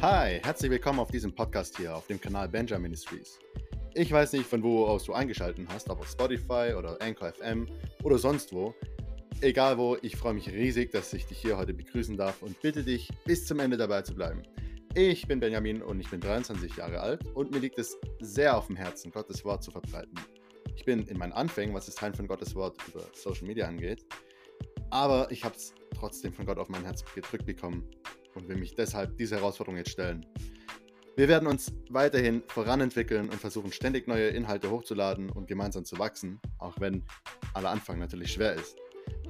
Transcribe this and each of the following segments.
Hi, herzlich willkommen auf diesem Podcast hier auf dem Kanal Benjamin Ministries. Ich weiß nicht, von wo aus du eingeschaltet hast, ob auf Spotify oder Anchor FM oder sonst wo. Egal wo, ich freue mich riesig, dass ich dich hier heute begrüßen darf und bitte dich, bis zum Ende dabei zu bleiben. Ich bin Benjamin und ich bin 23 Jahre alt und mir liegt es sehr auf dem Herzen, Gottes Wort zu verbreiten. Ich bin in meinen Anfängen, was das Teilen von Gottes Wort über Social Media angeht, aber ich habe es trotzdem von Gott auf mein Herz gedrückt bekommen und will mich deshalb diese Herausforderung jetzt stellen. Wir werden uns weiterhin voranentwickeln und versuchen ständig neue Inhalte hochzuladen und gemeinsam zu wachsen, auch wenn aller Anfang natürlich schwer ist.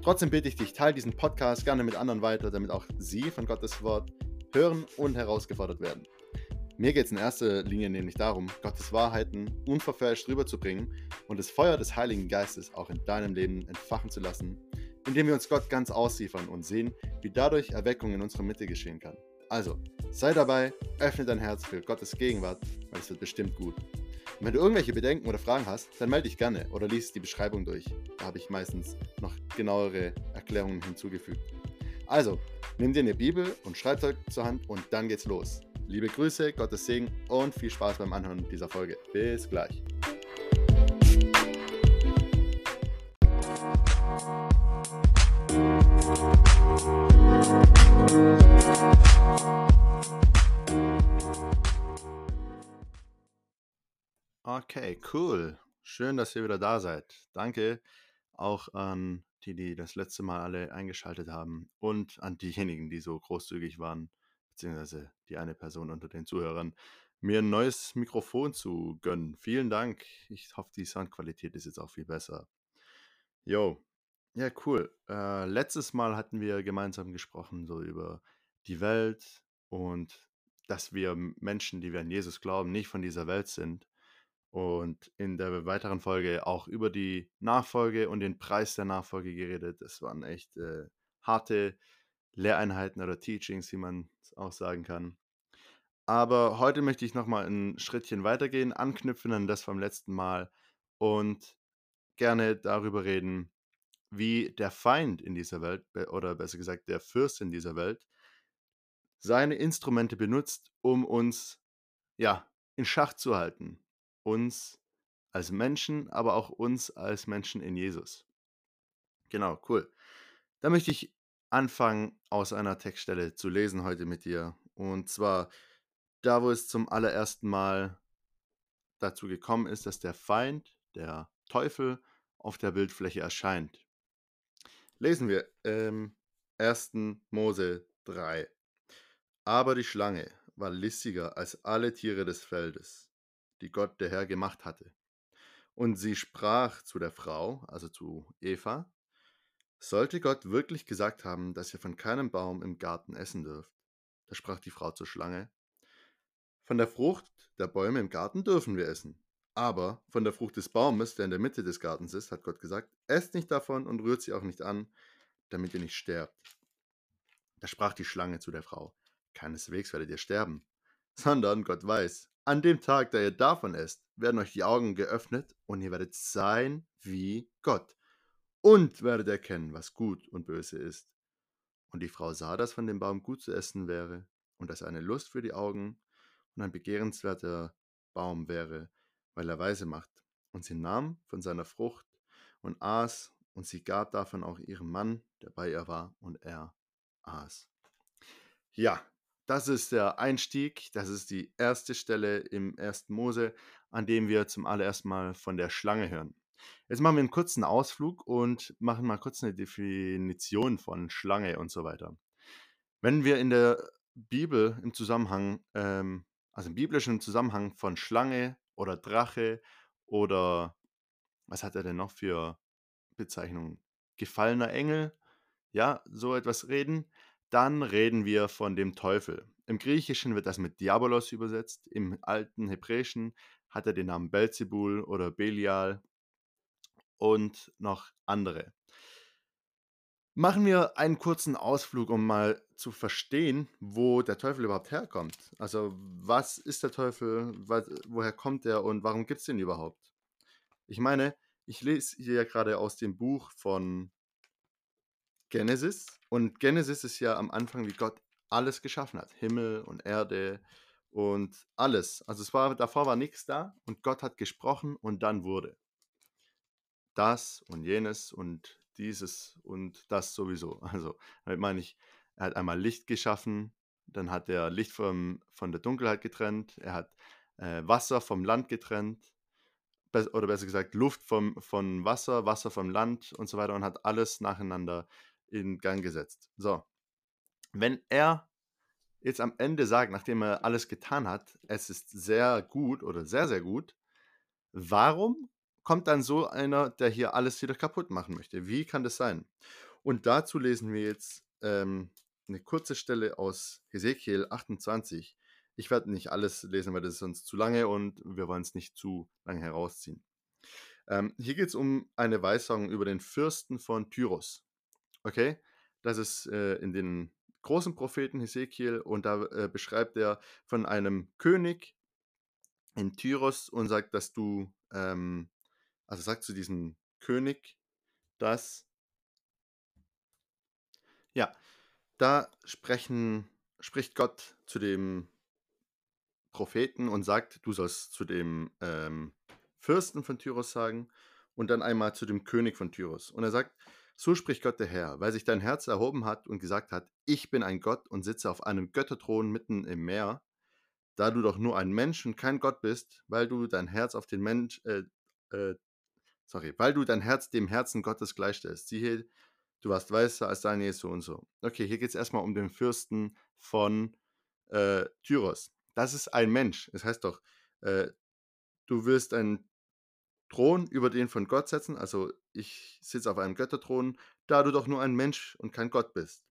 Trotzdem bitte ich dich, teile diesen Podcast gerne mit anderen weiter, damit auch sie von Gottes Wort hören und herausgefordert werden. Mir geht es in erster Linie nämlich darum, Gottes Wahrheiten unverfälscht rüberzubringen und das Feuer des Heiligen Geistes auch in deinem Leben entfachen zu lassen, indem wir uns Gott ganz ausliefern und sehen, wie dadurch Erweckung in unserer Mitte geschehen kann. Also, sei dabei, öffne dein Herz für Gottes Gegenwart, weil es wird bestimmt gut. Und wenn du irgendwelche Bedenken oder Fragen hast, dann melde dich gerne oder lies die Beschreibung durch. Da habe ich meistens noch genauere Erklärungen hinzugefügt. Also, nimm dir eine Bibel und Schreibzeug zur Hand und dann geht's los. Liebe Grüße, Gottes Segen und viel Spaß beim Anhören dieser Folge. Bis gleich. Okay, cool. Schön, dass ihr wieder da seid. Danke auch an die, die das letzte Mal alle eingeschaltet haben und an diejenigen, die so großzügig waren, beziehungsweise die eine Person unter den Zuhörern, mir ein neues Mikrofon zu gönnen. Vielen Dank. Ich hoffe, die Soundqualität ist jetzt auch viel besser. Jo, ja, cool. Äh, letztes Mal hatten wir gemeinsam gesprochen so über die Welt und dass wir Menschen, die wir an Jesus glauben, nicht von dieser Welt sind. Und in der weiteren Folge auch über die Nachfolge und den Preis der Nachfolge geredet. Das waren echt äh, harte Lehreinheiten oder Teachings, wie man es auch sagen kann. Aber heute möchte ich nochmal ein Schrittchen weitergehen, anknüpfen an das vom letzten Mal und gerne darüber reden, wie der Feind in dieser Welt, oder besser gesagt der Fürst in dieser Welt, seine Instrumente benutzt, um uns ja in Schach zu halten, uns als Menschen, aber auch uns als Menschen in Jesus. Genau, cool. Da möchte ich anfangen, aus einer Textstelle zu lesen heute mit dir. Und zwar da, wo es zum allerersten Mal dazu gekommen ist, dass der Feind, der Teufel, auf der Bildfläche erscheint. Lesen wir ähm, 1. Mose 3. Aber die Schlange war listiger als alle Tiere des Feldes, die Gott der Herr gemacht hatte. Und sie sprach zu der Frau, also zu Eva, sollte Gott wirklich gesagt haben, dass ihr von keinem Baum im Garten essen dürft? Da sprach die Frau zur Schlange, von der Frucht der Bäume im Garten dürfen wir essen. Aber von der Frucht des Baumes, der in der Mitte des Gartens ist, hat Gott gesagt, esst nicht davon und rührt sie auch nicht an, damit ihr nicht sterbt. Da sprach die Schlange zu der Frau, keineswegs werdet ihr sterben, sondern Gott weiß, an dem Tag, da ihr davon esst, werden euch die Augen geöffnet und ihr werdet sein wie Gott und werdet erkennen, was gut und böse ist. Und die Frau sah, dass von dem Baum gut zu essen wäre und dass eine Lust für die Augen und ein begehrenswerter Baum wäre, weil er weise macht. Und sie nahm von seiner Frucht und aß, und sie gab davon auch ihrem Mann, der bei ihr war, und er aß. Ja, das ist der Einstieg, das ist die erste Stelle im ersten Mose, an dem wir zum allerersten Mal von der Schlange hören. Jetzt machen wir einen kurzen Ausflug und machen mal kurz eine Definition von Schlange und so weiter. Wenn wir in der Bibel im Zusammenhang, ähm, also im biblischen Zusammenhang von Schlange oder Drache oder was hat er denn noch für Bezeichnungen? Gefallener Engel, ja, so etwas reden, dann reden wir von dem Teufel. Im Griechischen wird das mit Diabolos übersetzt. Im alten Hebräischen hat er den Namen Belzebul oder Belial und noch andere. Machen wir einen kurzen Ausflug, um mal zu verstehen, wo der Teufel überhaupt herkommt. Also, was ist der Teufel, was, woher kommt er und warum gibt es den überhaupt? Ich meine, ich lese hier ja gerade aus dem Buch von Genesis. Und Genesis ist ja am Anfang, wie Gott alles geschaffen hat. Himmel und Erde und alles. Also es war, davor war nichts da und Gott hat gesprochen und dann wurde. Das und jenes und dieses und das sowieso. Also, damit meine ich, er hat einmal Licht geschaffen, dann hat er Licht vom, von der Dunkelheit getrennt, er hat äh, Wasser vom Land getrennt, bes- oder besser gesagt Luft vom, von Wasser, Wasser vom Land und so weiter und hat alles nacheinander in Gang gesetzt. So, wenn er jetzt am Ende sagt, nachdem er alles getan hat, es ist sehr gut oder sehr, sehr gut, warum kommt dann so einer, der hier alles wieder kaputt machen möchte? Wie kann das sein? Und dazu lesen wir jetzt ähm, eine kurze Stelle aus Hesekiel 28. Ich werde nicht alles lesen, weil das ist sonst zu lange und wir wollen es nicht zu lange herausziehen. Ähm, hier geht es um eine Weissagung über den Fürsten von Tyros. Okay? Das ist äh, in den großen Propheten Hesekiel und da äh, beschreibt er von einem König in Tyros und sagt, dass du, ähm, also sagt zu diesem König, dass, ja, da sprechen, spricht Gott zu dem Propheten und sagt, du sollst zu dem ähm, Fürsten von Tyros sagen und dann einmal zu dem König von Tyros. Und er sagt, so spricht Gott der Herr, weil sich dein Herz erhoben hat und gesagt hat, ich bin ein Gott und sitze auf einem Götterthron mitten im Meer, da du doch nur ein Mensch und kein Gott bist, weil du dein Herz auf den Mensch, äh, äh, sorry, weil du dein Herz dem Herzen Gottes gleichstellst. Siehe, du warst weißer als Daniel so und so. Okay, hier geht es erstmal um den Fürsten von äh, Tyros. Das ist ein Mensch. Es heißt doch, äh, du willst einen Thron über den von Gott setzen. Also ich sitze auf einem Götterthron, da du doch nur ein Mensch und kein Gott bist.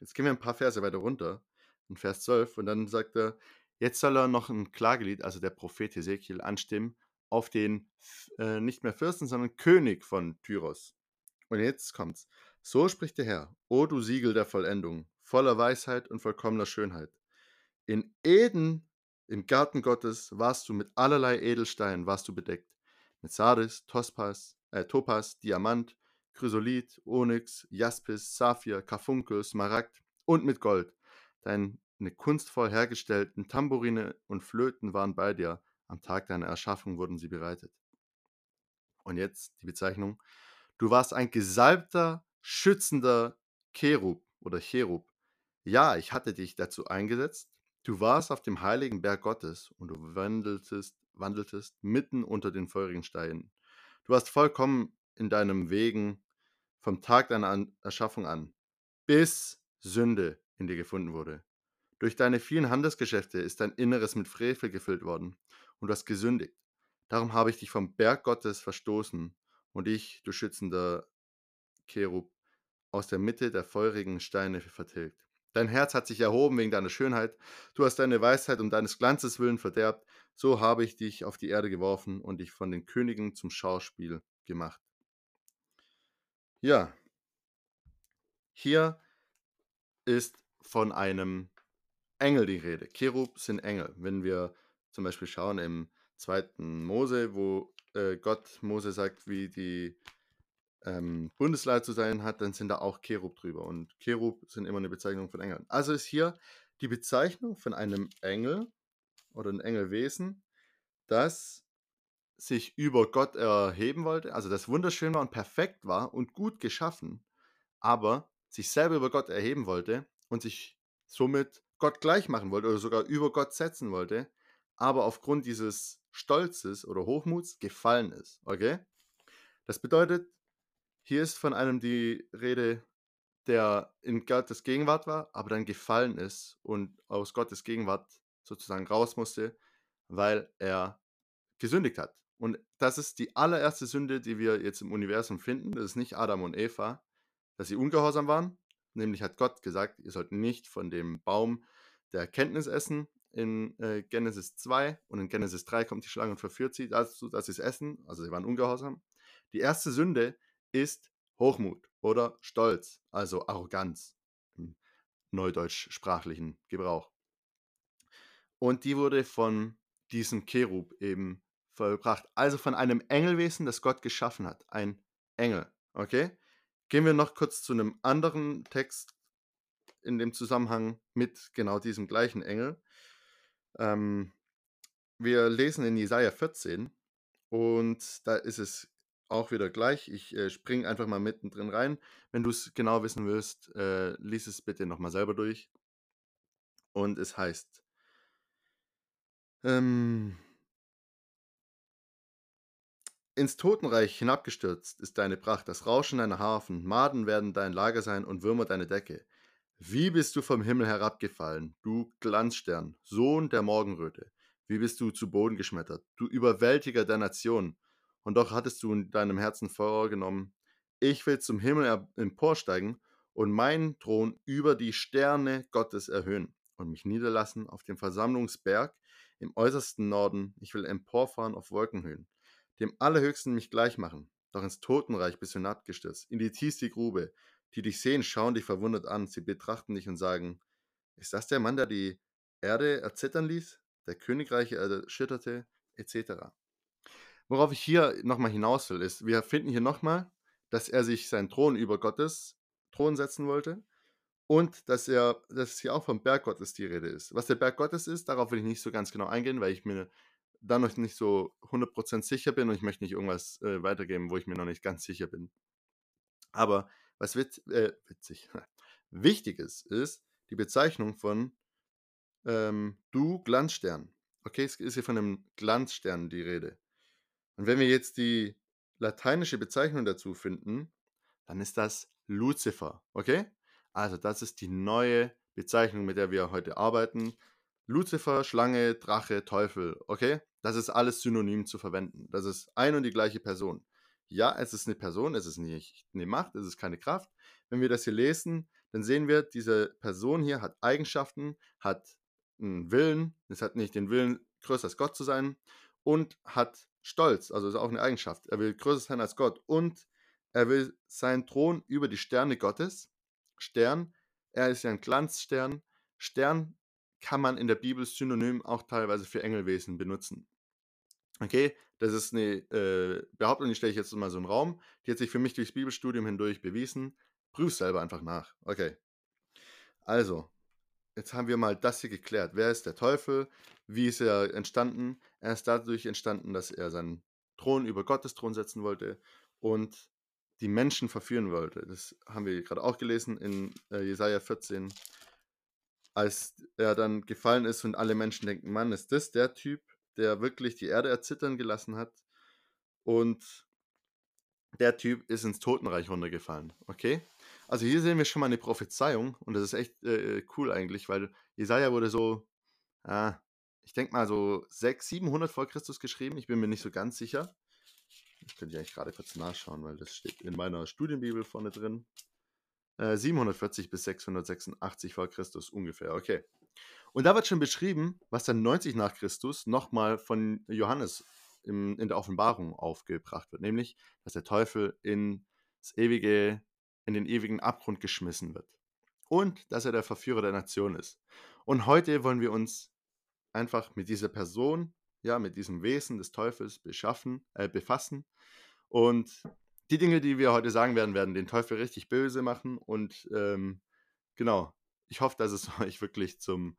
Jetzt gehen wir ein paar Verse weiter runter, in Vers 12, und dann sagt er, jetzt soll er noch ein Klagelied, also der Prophet Hesekiel, anstimmen auf den äh, nicht mehr Fürsten, sondern König von Tyros. Und jetzt kommt's. So spricht der Herr, o du Siegel der Vollendung, voller Weisheit und vollkommener Schönheit. In Eden, im Garten Gottes, warst du mit allerlei Edelsteinen warst du bedeckt. Mit Sardis, Tospas, äh, Topas, Diamant, Chrysolit, Onyx, Jaspis, Saphir, Karfunkel, Smaragd und mit Gold. Deine kunstvoll hergestellten Tambourine und Flöten waren bei dir. Am Tag deiner Erschaffung wurden sie bereitet. Und jetzt die Bezeichnung. Du warst ein gesalbter, schützender Cherub oder Cherub. Ja, ich hatte dich dazu eingesetzt. Du warst auf dem heiligen Berg Gottes und du wandeltest, wandeltest mitten unter den feurigen Steinen. Du warst vollkommen in deinem Wegen vom Tag deiner Erschaffung an, bis Sünde in dir gefunden wurde. Durch deine vielen Handelsgeschäfte ist dein Inneres mit Frevel gefüllt worden und du hast gesündigt. Darum habe ich dich vom Berg Gottes verstoßen und ich, du schützender Cherub, aus der Mitte der feurigen Steine vertilgt. Dein Herz hat sich erhoben wegen deiner Schönheit. Du hast deine Weisheit um deines Glanzes willen verderbt. So habe ich dich auf die Erde geworfen und dich von den Königen zum Schauspiel gemacht. Ja, hier ist von einem Engel die Rede. Cherub sind Engel. Wenn wir zum Beispiel schauen im zweiten Mose, wo äh, Gott Mose sagt, wie die ähm, Bundesleiter zu sein hat, dann sind da auch Cherub drüber. Und Cherub sind immer eine Bezeichnung von Engeln. Also ist hier die Bezeichnung von einem Engel oder ein Engelwesen, das sich über Gott erheben wollte, also das wunderschön war und perfekt war und gut geschaffen, aber sich selber über Gott erheben wollte und sich somit Gott gleich machen wollte oder sogar über Gott setzen wollte, aber aufgrund dieses Stolzes oder Hochmuts gefallen ist. Okay? Das bedeutet, hier ist von einem die Rede, der in Gottes Gegenwart war, aber dann gefallen ist und aus Gottes Gegenwart sozusagen raus musste, weil er gesündigt hat. Und das ist die allererste Sünde, die wir jetzt im Universum finden. Das ist nicht Adam und Eva, dass sie ungehorsam waren. Nämlich hat Gott gesagt, ihr sollt nicht von dem Baum der Erkenntnis essen. In äh, Genesis 2 und in Genesis 3 kommt die Schlange und verführt sie dazu, dass sie es essen. Also sie waren ungehorsam. Die erste Sünde ist Hochmut oder Stolz, also Arroganz im neudeutschsprachlichen Gebrauch. Und die wurde von diesem Cherub eben vollbracht. Also von einem Engelwesen, das Gott geschaffen hat. Ein Engel. Okay? Gehen wir noch kurz zu einem anderen Text in dem Zusammenhang mit genau diesem gleichen Engel. Ähm, wir lesen in Jesaja 14 und da ist es auch wieder gleich. Ich äh, springe einfach mal mittendrin rein. Wenn du es genau wissen willst, äh, lies es bitte nochmal selber durch. Und es heißt, ähm, ins Totenreich hinabgestürzt ist deine Pracht, das Rauschen deiner Hafen, Maden werden dein Lager sein und Würmer deine Decke. Wie bist du vom Himmel herabgefallen, du Glanzstern, Sohn der Morgenröte? Wie bist du zu Boden geschmettert, du Überwältiger der Nationen? Und doch hattest du in deinem Herzen vorgenommen, ich will zum Himmel emporsteigen und meinen Thron über die Sterne Gottes erhöhen und mich niederlassen auf dem Versammlungsberg im äußersten Norden. Ich will emporfahren auf Wolkenhöhen, dem Allerhöchsten mich gleich machen. Doch ins Totenreich bist du hinabgestürzt, in die tiefste Grube. Die dich sehen, schauen dich verwundert an. Sie betrachten dich und sagen, ist das der Mann, der die Erde erzittern ließ, der Königreiche erschütterte, etc. Worauf ich hier nochmal hinaus will, ist, wir finden hier nochmal, dass er sich seinen Thron über Gottes Thron setzen wollte und dass er, dass hier auch vom Berg Gottes die Rede ist. Was der Berg Gottes ist, darauf will ich nicht so ganz genau eingehen, weil ich mir da noch nicht so 100% sicher bin und ich möchte nicht irgendwas äh, weitergeben, wo ich mir noch nicht ganz sicher bin. Aber was witz, äh, witzig, wichtig ist, ist die Bezeichnung von ähm, du Glanzstern. Okay, es ist hier von einem Glanzstern die Rede. Und wenn wir jetzt die lateinische Bezeichnung dazu finden, dann ist das Lucifer. Okay? Also das ist die neue Bezeichnung, mit der wir heute arbeiten. Lucifer, Schlange, Drache, Teufel. Okay? Das ist alles synonym zu verwenden. Das ist ein und die gleiche Person. Ja, es ist eine Person, es ist nicht eine Macht, es ist keine Kraft. Wenn wir das hier lesen, dann sehen wir, diese Person hier hat Eigenschaften, hat einen Willen, es hat nicht den Willen, größer als Gott zu sein und hat Stolz, also ist auch eine Eigenschaft. Er will größer sein als Gott und er will seinen Thron über die Sterne Gottes. Stern, er ist ja ein Glanzstern. Stern kann man in der Bibel synonym auch teilweise für Engelwesen benutzen. Okay, das ist eine äh, Behauptung, die stelle ich jetzt mal so in den Raum. Die hat sich für mich durchs Bibelstudium hindurch bewiesen. Prüf selber einfach nach. Okay. Also, jetzt haben wir mal das hier geklärt. Wer ist der Teufel? Wie ist er entstanden? Er ist dadurch entstanden, dass er seinen Thron über Gottes Thron setzen wollte und die Menschen verführen wollte. Das haben wir gerade auch gelesen in äh, Jesaja 14. Als er dann gefallen ist und alle Menschen denken, Mann, ist das der Typ, der wirklich die Erde erzittern gelassen hat? Und der Typ ist ins Totenreich runtergefallen. Okay? Also hier sehen wir schon mal eine Prophezeiung und das ist echt äh, cool eigentlich, weil Jesaja wurde so, äh, ich denke mal so 600, 700 vor Christus geschrieben. Ich bin mir nicht so ganz sicher. Das könnte ich eigentlich gerade kurz nachschauen, weil das steht in meiner Studienbibel vorne drin. Äh, 740 bis 686 vor Christus ungefähr, okay. Und da wird schon beschrieben, was dann 90 nach Christus nochmal von Johannes im, in der Offenbarung aufgebracht wird, nämlich, dass der Teufel in, ewige, in den ewigen Abgrund geschmissen wird. Und dass er der Verführer der Nation ist. Und heute wollen wir uns einfach mit dieser Person, ja, mit diesem Wesen des Teufels beschaffen, äh, befassen. Und die Dinge, die wir heute sagen werden, werden den Teufel richtig böse machen. Und ähm, genau, ich hoffe, dass es euch wirklich zum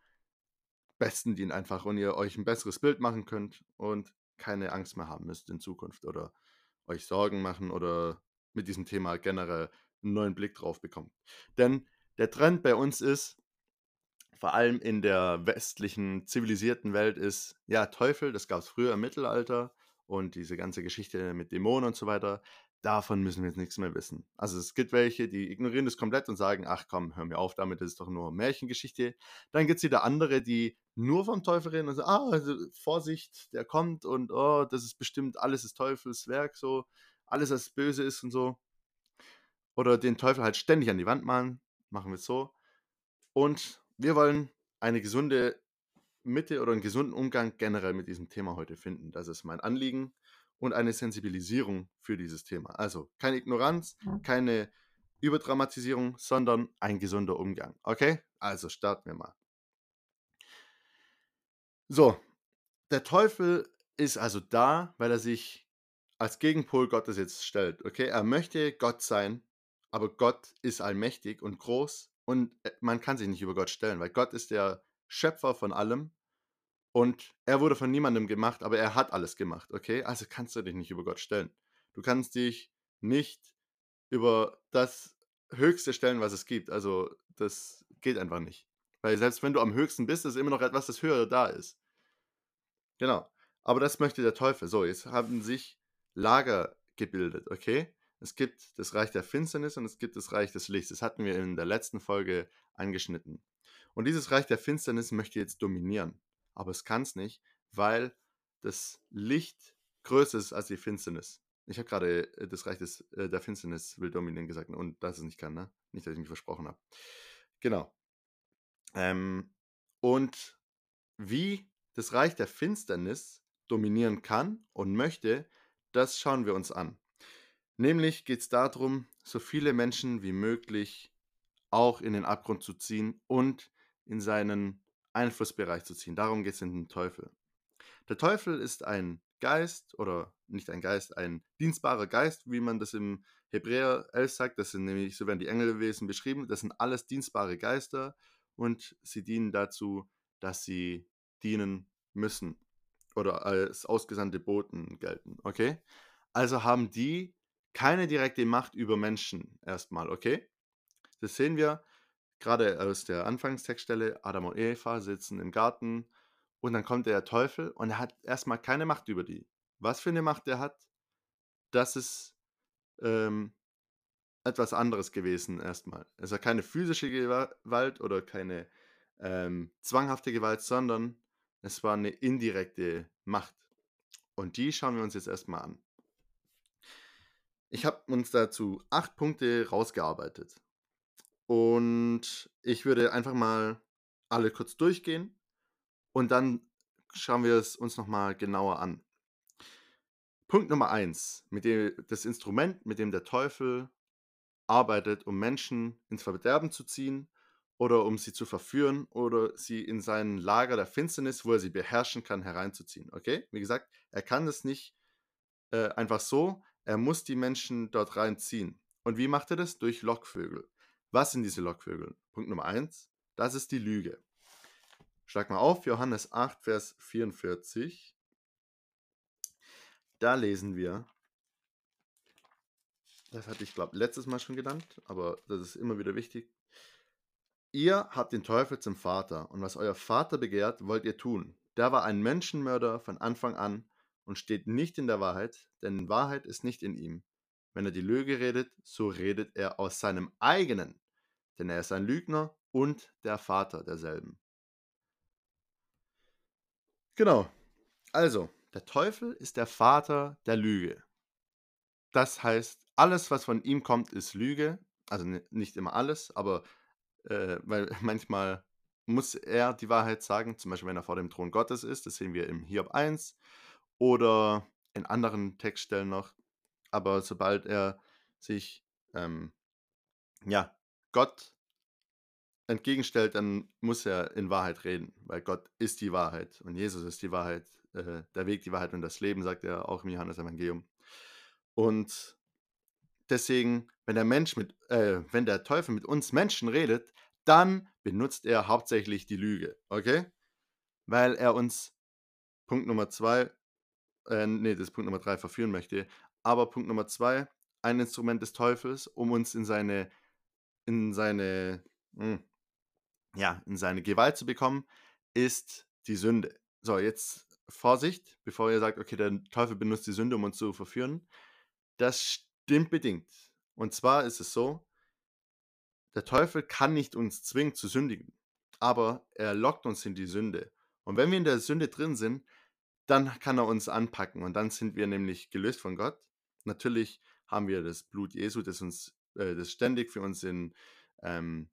Besten dient einfach und ihr euch ein besseres Bild machen könnt und keine Angst mehr haben müsst in Zukunft oder euch Sorgen machen oder mit diesem Thema generell einen neuen Blick drauf bekommt. Denn der Trend bei uns ist, vor allem in der westlichen zivilisierten Welt, ist, ja, Teufel, das gab es früher im Mittelalter und diese ganze Geschichte mit Dämonen und so weiter, davon müssen wir jetzt nichts mehr wissen. Also es gibt welche, die ignorieren das komplett und sagen, ach komm, hör mir auf damit, das ist doch nur Märchengeschichte. Dann gibt es wieder andere, die nur vom Teufel reden und sagen, ah, also Vorsicht, der kommt und oh, das ist bestimmt, alles ist Teufels Werk, so, alles, was böse ist und so. Oder den Teufel halt ständig an die Wand malen, machen wir es so. Und wir wollen eine gesunde Mitte oder einen gesunden Umgang generell mit diesem Thema heute finden. Das ist mein Anliegen und eine Sensibilisierung für dieses Thema. Also keine Ignoranz, keine Überdramatisierung, sondern ein gesunder Umgang. Okay? Also starten wir mal. So, der Teufel ist also da, weil er sich als Gegenpol Gottes jetzt stellt. Okay? Er möchte Gott sein, aber Gott ist allmächtig und groß Und äh, man kann sich nicht über Gott stellen, weil Gott ist der Schöpfer von allem und er wurde von niemandem gemacht, aber er hat alles gemacht, okay? Also kannst du dich nicht über Gott stellen. Du kannst dich nicht über das Höchste stellen, was es gibt. Also das geht einfach nicht. Weil selbst wenn du am höchsten bist, ist immer noch etwas, das höher da ist. Genau. Aber das möchte der Teufel. So, jetzt haben sich Lager gebildet, okay? Es gibt das Reich der Finsternis und es gibt das Reich des Lichts. Das hatten wir in der letzten Folge angeschnitten. Und dieses Reich der Finsternis möchte jetzt dominieren. Aber es kann es nicht, weil das Licht größer ist als die Finsternis. Ich habe gerade äh, das Reich des, äh, der Finsternis will dominieren gesagt und dass es nicht kann, ne? Nicht, dass ich mich versprochen habe. Genau. Ähm, und wie das Reich der Finsternis dominieren kann und möchte, das schauen wir uns an. Nämlich geht es darum, so viele Menschen wie möglich auch in den Abgrund zu ziehen und in seinen Einflussbereich zu ziehen. Darum geht es in den Teufel. Der Teufel ist ein Geist oder nicht ein Geist, ein dienstbarer Geist, wie man das im Hebräer 11 sagt. Das sind nämlich, so werden die Engelwesen beschrieben. Das sind alles dienstbare Geister und sie dienen dazu, dass sie dienen müssen oder als ausgesandte Boten gelten. Okay? Also haben die keine direkte Macht über Menschen erstmal. Okay? Das sehen wir gerade aus der Anfangstextstelle. Adam und Eva sitzen im Garten und dann kommt der Teufel und er hat erstmal keine Macht über die. Was für eine Macht er hat, das ist ähm, etwas anderes gewesen erstmal. Es war keine physische Gewalt oder keine ähm, zwanghafte Gewalt, sondern es war eine indirekte Macht. Und die schauen wir uns jetzt erstmal an. Ich habe uns dazu acht Punkte rausgearbeitet. Und ich würde einfach mal alle kurz durchgehen und dann schauen wir es uns nochmal genauer an. Punkt Nummer eins, mit dem, das Instrument, mit dem der Teufel arbeitet, um Menschen ins Verderben zu ziehen oder um sie zu verführen oder sie in sein Lager der Finsternis, wo er sie beherrschen kann, hereinzuziehen. Okay? Wie gesagt, er kann das nicht äh, einfach so, er muss die Menschen dort reinziehen. Und wie macht er das? Durch Lockvögel. Was sind diese Lockvögel? Punkt Nummer eins, das ist die Lüge. Schlag mal auf, Johannes 8, Vers 44. Da lesen wir, das hatte ich glaube letztes Mal schon genannt, aber das ist immer wieder wichtig. Ihr habt den Teufel zum Vater, und was euer Vater begehrt, wollt ihr tun. Der war ein Menschenmörder von Anfang an und steht nicht in der Wahrheit, denn Wahrheit ist nicht in ihm. Wenn er die Lüge redet, so redet er aus seinem eigenen, denn er ist ein Lügner und der Vater derselben. Genau. Also, der Teufel ist der Vater der Lüge. Das heißt, alles, was von ihm kommt, ist Lüge. Also nicht immer alles, aber äh, weil manchmal muss er die Wahrheit sagen, zum Beispiel wenn er vor dem Thron Gottes ist, das sehen wir im Hiob 1 oder in anderen Textstellen noch. Aber sobald er sich ähm, ja, Gott entgegenstellt, dann muss er in Wahrheit reden, weil Gott ist die Wahrheit und Jesus ist die Wahrheit, äh, der Weg, die Wahrheit und das Leben, sagt er auch im Johannes Evangelium. Und deswegen, wenn der Mensch mit, äh, wenn der Teufel mit uns Menschen redet, dann benutzt er hauptsächlich die Lüge, okay? Weil er uns Punkt Nummer zwei, äh, nee, das ist Punkt Nummer drei verführen möchte. Aber Punkt Nummer zwei, ein Instrument des Teufels, um uns in seine, in seine, mh, hm, ja, in seine Gewalt zu bekommen, ist die Sünde. So, jetzt Vorsicht, bevor ihr sagt, okay, der Teufel benutzt die Sünde, um uns zu verführen. Das stimmt bedingt. Und zwar ist es so, der Teufel kann nicht uns zwingen zu sündigen, aber er lockt uns in die Sünde. Und wenn wir in der Sünde drin sind, dann kann er uns anpacken und dann sind wir nämlich gelöst von Gott. Natürlich haben wir das Blut Jesu, das uns, äh, das ständig für uns in, ähm,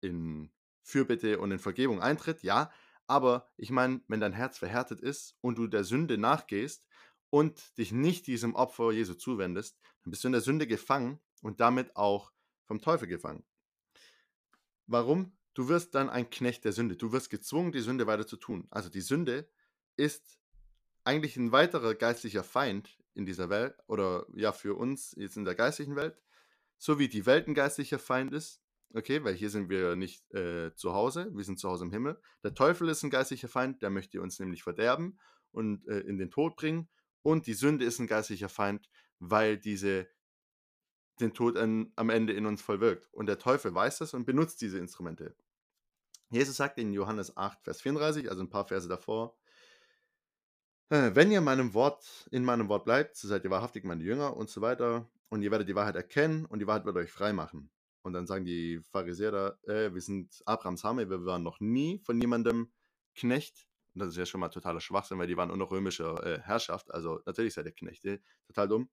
in Fürbitte und in Vergebung eintritt, ja. Aber ich meine, wenn dein Herz verhärtet ist und du der Sünde nachgehst und dich nicht diesem Opfer Jesu zuwendest, dann bist du in der Sünde gefangen und damit auch vom Teufel gefangen. Warum? Du wirst dann ein Knecht der Sünde. Du wirst gezwungen, die Sünde weiter zu tun. Also die Sünde ist eigentlich ein weiterer geistlicher Feind in dieser Welt oder ja für uns jetzt in der geistlichen Welt, so wie die Welt ein geistlicher Feind ist okay, weil hier sind wir nicht äh, zu Hause, wir sind zu Hause im Himmel. Der Teufel ist ein geistlicher Feind, der möchte uns nämlich verderben und äh, in den Tod bringen. Und die Sünde ist ein geistlicher Feind, weil diese den Tod an, am Ende in uns vollwirkt. Und der Teufel weiß das und benutzt diese Instrumente. Jesus sagt in Johannes 8, Vers 34, also ein paar Verse davor, äh, wenn ihr meinem Wort, in meinem Wort bleibt, so seid ihr wahrhaftig meine Jünger und so weiter. Und ihr werdet die Wahrheit erkennen und die Wahrheit wird euch frei machen. Und dann sagen die Pharisäer da, äh, wir sind Abrahams Hame, wir waren noch nie von jemandem Knecht. Und das ist ja schon mal totaler Schwachsinn, weil die waren unter römischer äh, Herrschaft. Also natürlich seid ihr Knechte, total dumm.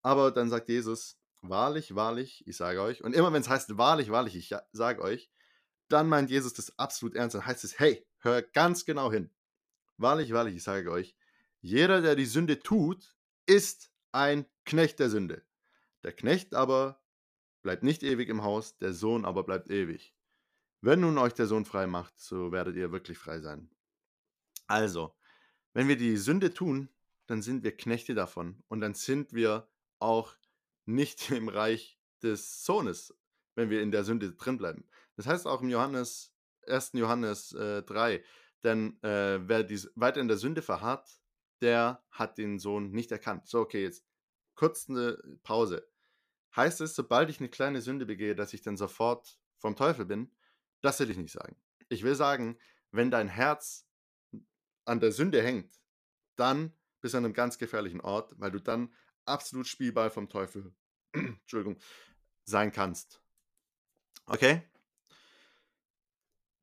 Aber dann sagt Jesus, wahrlich, wahrlich, ich sage euch. Und immer wenn es heißt wahrlich, wahrlich, ich sage euch, dann meint Jesus das absolut ernst. Dann heißt es, hey, hör ganz genau hin. Wahrlich, wahrlich, ich sage euch, jeder, der die Sünde tut, ist ein Knecht der Sünde. Der Knecht aber bleibt nicht ewig im Haus, der Sohn aber bleibt ewig. Wenn nun euch der Sohn frei macht, so werdet ihr wirklich frei sein. Also, wenn wir die Sünde tun, dann sind wir Knechte davon und dann sind wir auch nicht im Reich des Sohnes, wenn wir in der Sünde drin bleiben. Das heißt auch im Johannes, 1. Johannes äh, 3, denn äh, wer dies, weiter in der Sünde verharrt, der hat den Sohn nicht erkannt. So, okay, jetzt kurz eine Pause. Heißt es, sobald ich eine kleine Sünde begehe, dass ich dann sofort vom Teufel bin? Das will ich nicht sagen. Ich will sagen, wenn dein Herz an der Sünde hängt, dann bist du an einem ganz gefährlichen Ort, weil du dann absolut Spielball vom Teufel Entschuldigung, sein kannst. Okay?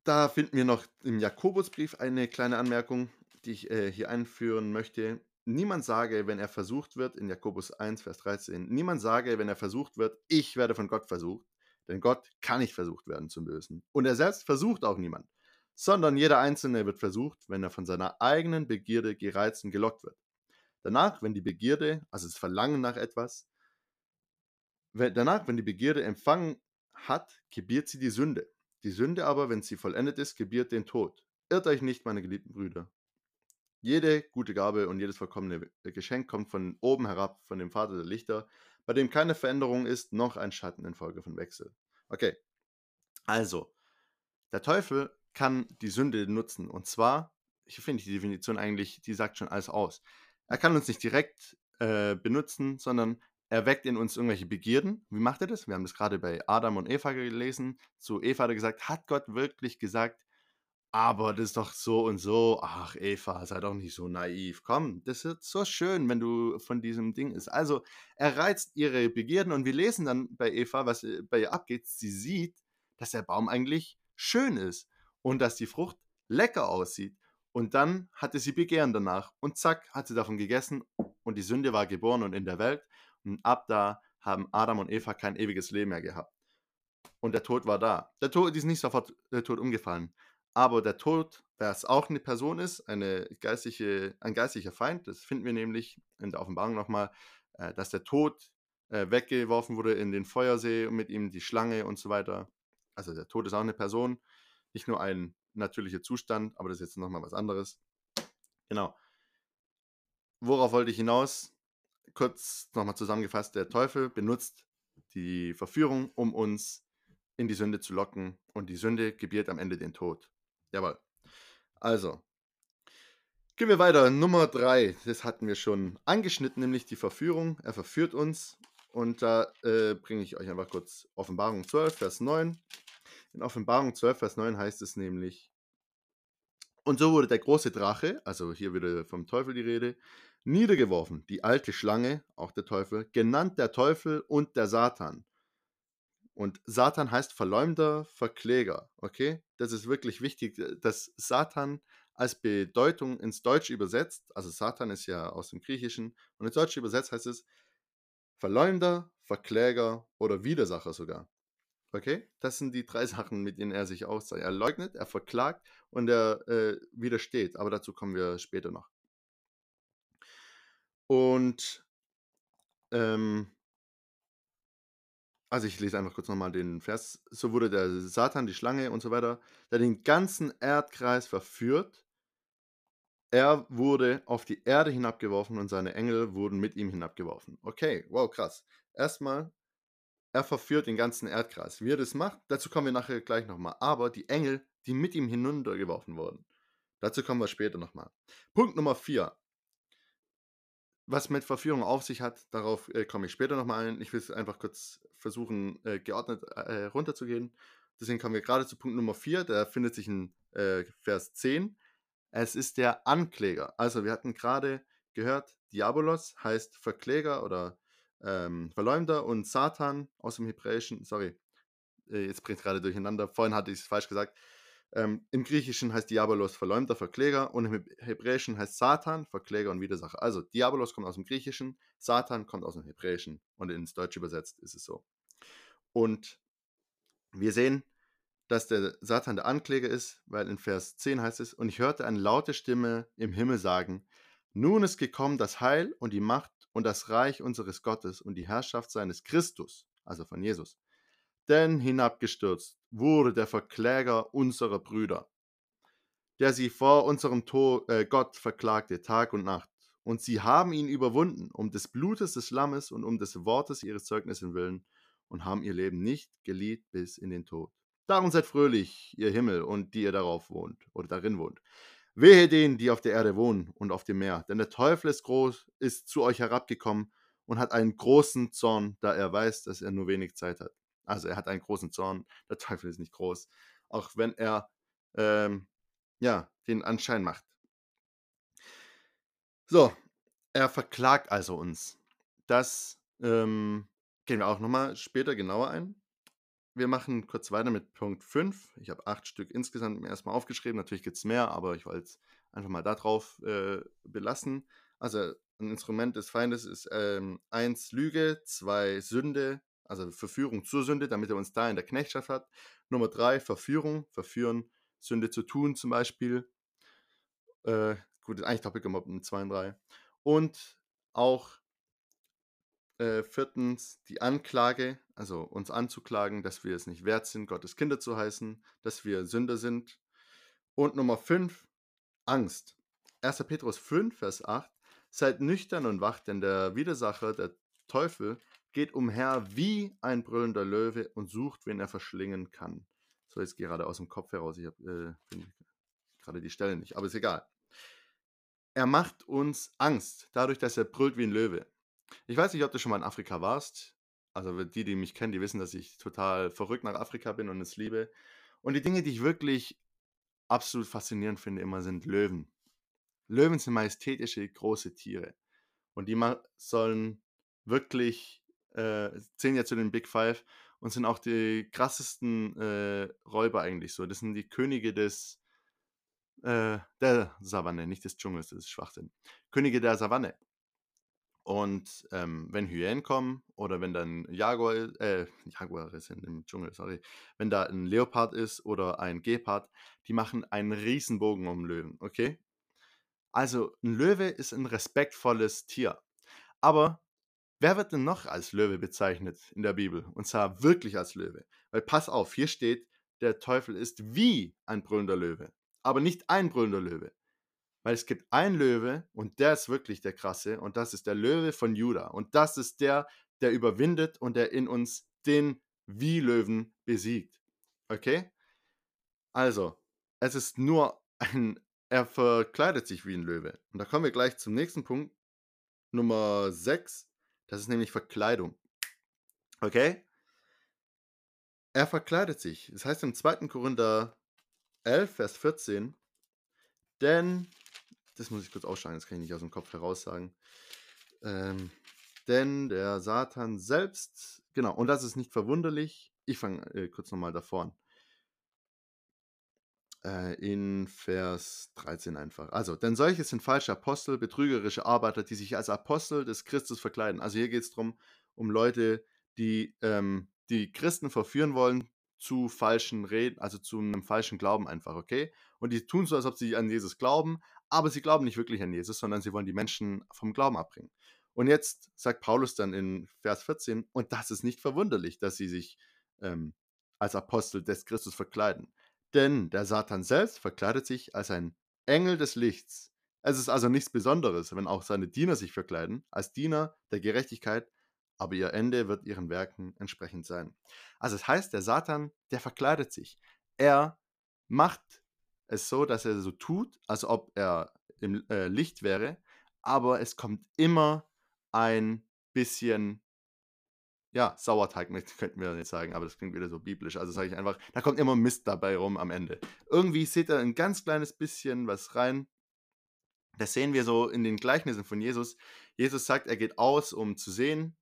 Da finden wir noch im Jakobusbrief eine kleine Anmerkung, die ich äh, hier einführen möchte. Niemand sage, wenn er versucht wird, in Jakobus 1, Vers 13, niemand sage, wenn er versucht wird, ich werde von Gott versucht, denn Gott kann nicht versucht werden zum Bösen. Und er selbst versucht auch niemand, sondern jeder Einzelne wird versucht, wenn er von seiner eigenen Begierde gereizt und gelockt wird. Danach, wenn die Begierde, also das Verlangen nach etwas, danach, wenn die Begierde empfangen hat, gebiert sie die Sünde. Die Sünde aber, wenn sie vollendet ist, gebiert den Tod. Irrt euch nicht, meine geliebten Brüder. Jede gute Gabe und jedes vollkommene Geschenk kommt von oben herab, von dem Vater der Lichter, bei dem keine Veränderung ist, noch ein Schatten infolge von Wechsel. Okay, also, der Teufel kann die Sünde nutzen. Und zwar, ich finde die Definition eigentlich, die sagt schon alles aus. Er kann uns nicht direkt äh, benutzen, sondern er weckt in uns irgendwelche Begierden. Wie macht er das? Wir haben das gerade bei Adam und Eva gelesen. Zu Eva hat er gesagt, hat Gott wirklich gesagt, aber das ist doch so und so. Ach, Eva, sei doch nicht so naiv. Komm, das ist so schön, wenn du von diesem Ding ist. Also, er reizt ihre Begierden und wir lesen dann bei Eva, was äh, bei ihr abgeht. Sie sieht, dass der Baum eigentlich schön ist und dass die Frucht lecker aussieht. Und dann hatte sie Begehren danach und zack, hat sie davon gegessen und die Sünde war geboren und in der Welt. Und ab da haben Adam und Eva kein ewiges Leben mehr gehabt. Und der Tod war da. Der Tod ist nicht sofort der Tod umgefallen. Aber der Tod, es auch eine Person ist, eine geistliche, ein geistlicher Feind, das finden wir nämlich in der Offenbarung nochmal, äh, dass der Tod äh, weggeworfen wurde in den Feuersee und mit ihm die Schlange und so weiter. Also der Tod ist auch eine Person, nicht nur ein natürlicher Zustand, aber das ist jetzt nochmal was anderes. Genau. Worauf wollte ich hinaus? Kurz nochmal zusammengefasst, der Teufel benutzt die Verführung, um uns in die Sünde zu locken und die Sünde gebiert am Ende den Tod. Jawohl. Also, gehen wir weiter. Nummer drei, das hatten wir schon angeschnitten, nämlich die Verführung. Er verführt uns. Und da äh, bringe ich euch einfach kurz Offenbarung 12, Vers 9. In Offenbarung 12, Vers 9 heißt es nämlich, und so wurde der große Drache, also hier wieder vom Teufel die Rede, niedergeworfen, die alte Schlange, auch der Teufel, genannt der Teufel und der Satan. Und Satan heißt Verleumder, Verkläger. Okay? Das ist wirklich wichtig, äh, dass Satan als Bedeutung ins Deutsche übersetzt, also Satan ist ja aus dem Griechischen, und ins Deutsche übersetzt heißt es Verleumder, Verkläger oder Widersacher sogar. Okay? Das sind die drei Sachen, mit denen er sich auszeichnet. Er leugnet, er verklagt und er äh, widersteht. Aber dazu kommen wir später noch. Und ähm, also ich lese einfach kurz nochmal den Vers. So wurde der Satan, die Schlange und so weiter, der den ganzen Erdkreis verführt. Er wurde auf die Erde hinabgeworfen und seine Engel wurden mit ihm hinabgeworfen. Okay, wow, krass. Erstmal er verführt den ganzen Erdkreis. Wie er das macht, dazu kommen wir nachher gleich nochmal. Aber die Engel, die mit ihm hinuntergeworfen wurden, dazu kommen wir später nochmal. Punkt Nummer 4. Was mit Verführung auf sich hat, darauf äh, komme ich später nochmal ein. Ich will es einfach kurz versuchen, äh, geordnet äh, runterzugehen. Deswegen kommen wir gerade zu Punkt Nummer 4. Der findet sich in äh, Vers 10. Es ist der Ankläger. Also wir hatten gerade gehört, Diabolos heißt Verkläger oder ähm, Verleumder und Satan aus dem Hebräischen, sorry, äh, jetzt bringt es gerade durcheinander, vorhin hatte ich es falsch gesagt. Ähm, Im Griechischen heißt Diabolos Verleumder, Verkläger und im Hebräischen heißt Satan Verkläger und Widersacher. Also Diabolos kommt aus dem Griechischen, Satan kommt aus dem Hebräischen und ins Deutsche übersetzt ist es so. Und wir sehen, dass der Satan der Ankläger ist, weil in Vers 10 heißt es, und ich hörte eine laute Stimme im Himmel sagen, nun ist gekommen das Heil und die Macht und das Reich unseres Gottes und die Herrschaft seines Christus, also von Jesus. Denn hinabgestürzt wurde der Verkläger unserer Brüder, der sie vor unserem Tor, äh, Gott verklagte Tag und Nacht. Und sie haben ihn überwunden, um des Blutes des Lammes und um des Wortes ihres Zeugnisses willen, und haben ihr Leben nicht geliebt bis in den Tod. Darum seid fröhlich, ihr Himmel und die ihr darauf wohnt oder darin wohnt. Wehe denen, die auf der Erde wohnen und auf dem Meer, denn der Teufel ist groß, ist zu euch herabgekommen und hat einen großen Zorn, da er weiß, dass er nur wenig Zeit hat. Also er hat einen großen Zorn. Der Teufel ist nicht groß, auch wenn er ähm, ja den Anschein macht. So, er verklagt also uns. Das ähm, gehen wir auch nochmal später genauer ein wir machen kurz weiter mit Punkt 5. Ich habe acht Stück insgesamt mir erstmal aufgeschrieben. Natürlich gibt es mehr, aber ich wollte es einfach mal darauf äh, belassen. Also ein Instrument des Feindes ist ähm, eins Lüge, zwei Sünde, also Verführung zur Sünde, damit er uns da in der Knechtschaft hat. Nummer drei Verführung, verführen, Sünde zu tun zum Beispiel. Äh, gut, eigentlich in 2 und 3. Und auch äh, viertens die Anklage, also uns anzuklagen, dass wir es nicht wert sind, Gottes Kinder zu heißen, dass wir Sünder sind. Und Nummer fünf, Angst. 1. Petrus 5, Vers 8. Seid nüchtern und wacht, denn der Widersacher, der Teufel, geht umher wie ein brüllender Löwe und sucht, wen er verschlingen kann. So jetzt gerade aus dem Kopf heraus. Ich habe äh, gerade die Stelle nicht, aber ist egal. Er macht uns Angst, dadurch, dass er brüllt wie ein Löwe. Ich weiß nicht, ob du schon mal in Afrika warst. Also die, die mich kennen, die wissen, dass ich total verrückt nach Afrika bin und es liebe. Und die Dinge, die ich wirklich absolut faszinierend finde, immer sind Löwen. Löwen sind majestätische, große Tiere. Und die sollen wirklich, äh, zählen ja zu den Big Five und sind auch die krassesten äh, Räuber eigentlich so. Das sind die Könige des, äh, der Savanne, nicht des Dschungels, das ist Schwachsinn. Könige der Savanne. Und ähm, wenn Hyänen kommen oder wenn dann Jaguar, äh, Jaguare sind im Dschungel, sorry, wenn da ein Leopard ist oder ein Gepard, die machen einen Riesenbogen um Löwen, okay? Also ein Löwe ist ein respektvolles Tier. Aber wer wird denn noch als Löwe bezeichnet in der Bibel? Und zwar wirklich als Löwe. Weil pass auf, hier steht, der Teufel ist wie ein brüllender Löwe, aber nicht ein brüllender Löwe. Weil es gibt einen Löwe und der ist wirklich der krasse und das ist der Löwe von Juda. Und das ist der, der überwindet und der in uns den Wie-Löwen besiegt. Okay? Also, es ist nur ein, er verkleidet sich wie ein Löwe. Und da kommen wir gleich zum nächsten Punkt. Nummer 6. Das ist nämlich Verkleidung. Okay? Er verkleidet sich. Das heißt im 2. Korinther 11, Vers 14. Denn das muss ich kurz ausschlagen, das kann ich nicht aus dem Kopf heraus sagen. Ähm, denn der Satan selbst, genau, und das ist nicht verwunderlich. Ich fange äh, kurz nochmal davor an. Äh, in Vers 13 einfach. Also, denn solche sind falsche Apostel, betrügerische Arbeiter, die sich als Apostel des Christus verkleiden. Also hier geht es darum, um Leute, die ähm, die Christen verführen wollen zu falschen Reden, also zu einem falschen Glauben einfach, okay? Und die tun so, als ob sie an Jesus glauben, aber sie glauben nicht wirklich an Jesus, sondern sie wollen die Menschen vom Glauben abbringen. Und jetzt sagt Paulus dann in Vers 14, und das ist nicht verwunderlich, dass sie sich ähm, als Apostel des Christus verkleiden. Denn der Satan selbst verkleidet sich als ein Engel des Lichts. Es ist also nichts Besonderes, wenn auch seine Diener sich verkleiden, als Diener der Gerechtigkeit, aber ihr Ende wird ihren Werken entsprechend sein. Also das heißt, der Satan, der verkleidet sich. Er macht es so, dass er so tut, als ob er im äh, Licht wäre, aber es kommt immer ein bisschen ja, Sauerteig könnten wir jetzt sagen, aber das klingt wieder so biblisch. Also sage ich einfach, da kommt immer Mist dabei rum am Ende. Irgendwie seht ihr ein ganz kleines bisschen was rein. Das sehen wir so in den Gleichnissen von Jesus. Jesus sagt, er geht aus, um zu sehen,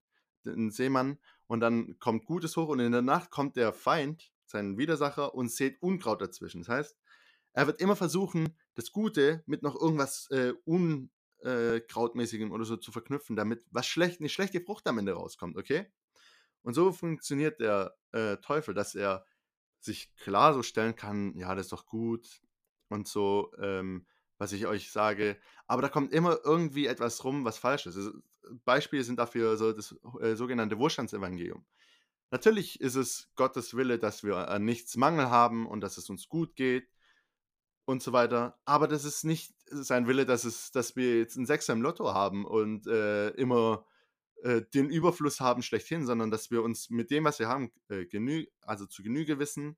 den Seemann, und dann kommt Gutes hoch und in der Nacht kommt der Feind, sein Widersacher, und sät Unkraut dazwischen. Das heißt, er wird immer versuchen, das Gute mit noch irgendwas äh, Unkrautmäßigem oder so zu verknüpfen, damit was schlecht, eine schlechte Frucht am Ende rauskommt, okay? Und so funktioniert der äh, Teufel, dass er sich klar so stellen kann, ja, das ist doch gut und so, ähm, was ich euch sage. Aber da kommt immer irgendwie etwas rum, was falsch ist. Also, Beispiele sind dafür so das äh, sogenannte Wohlstandsevangelium. Natürlich ist es Gottes Wille, dass wir an nichts Mangel haben und dass es uns gut geht und so weiter. Aber das ist nicht sein Wille, dass, es, dass wir jetzt einen Sechser im Lotto haben und äh, immer äh, den Überfluss haben schlechthin, sondern dass wir uns mit dem, was wir haben, äh, genü also zu Genüge wissen,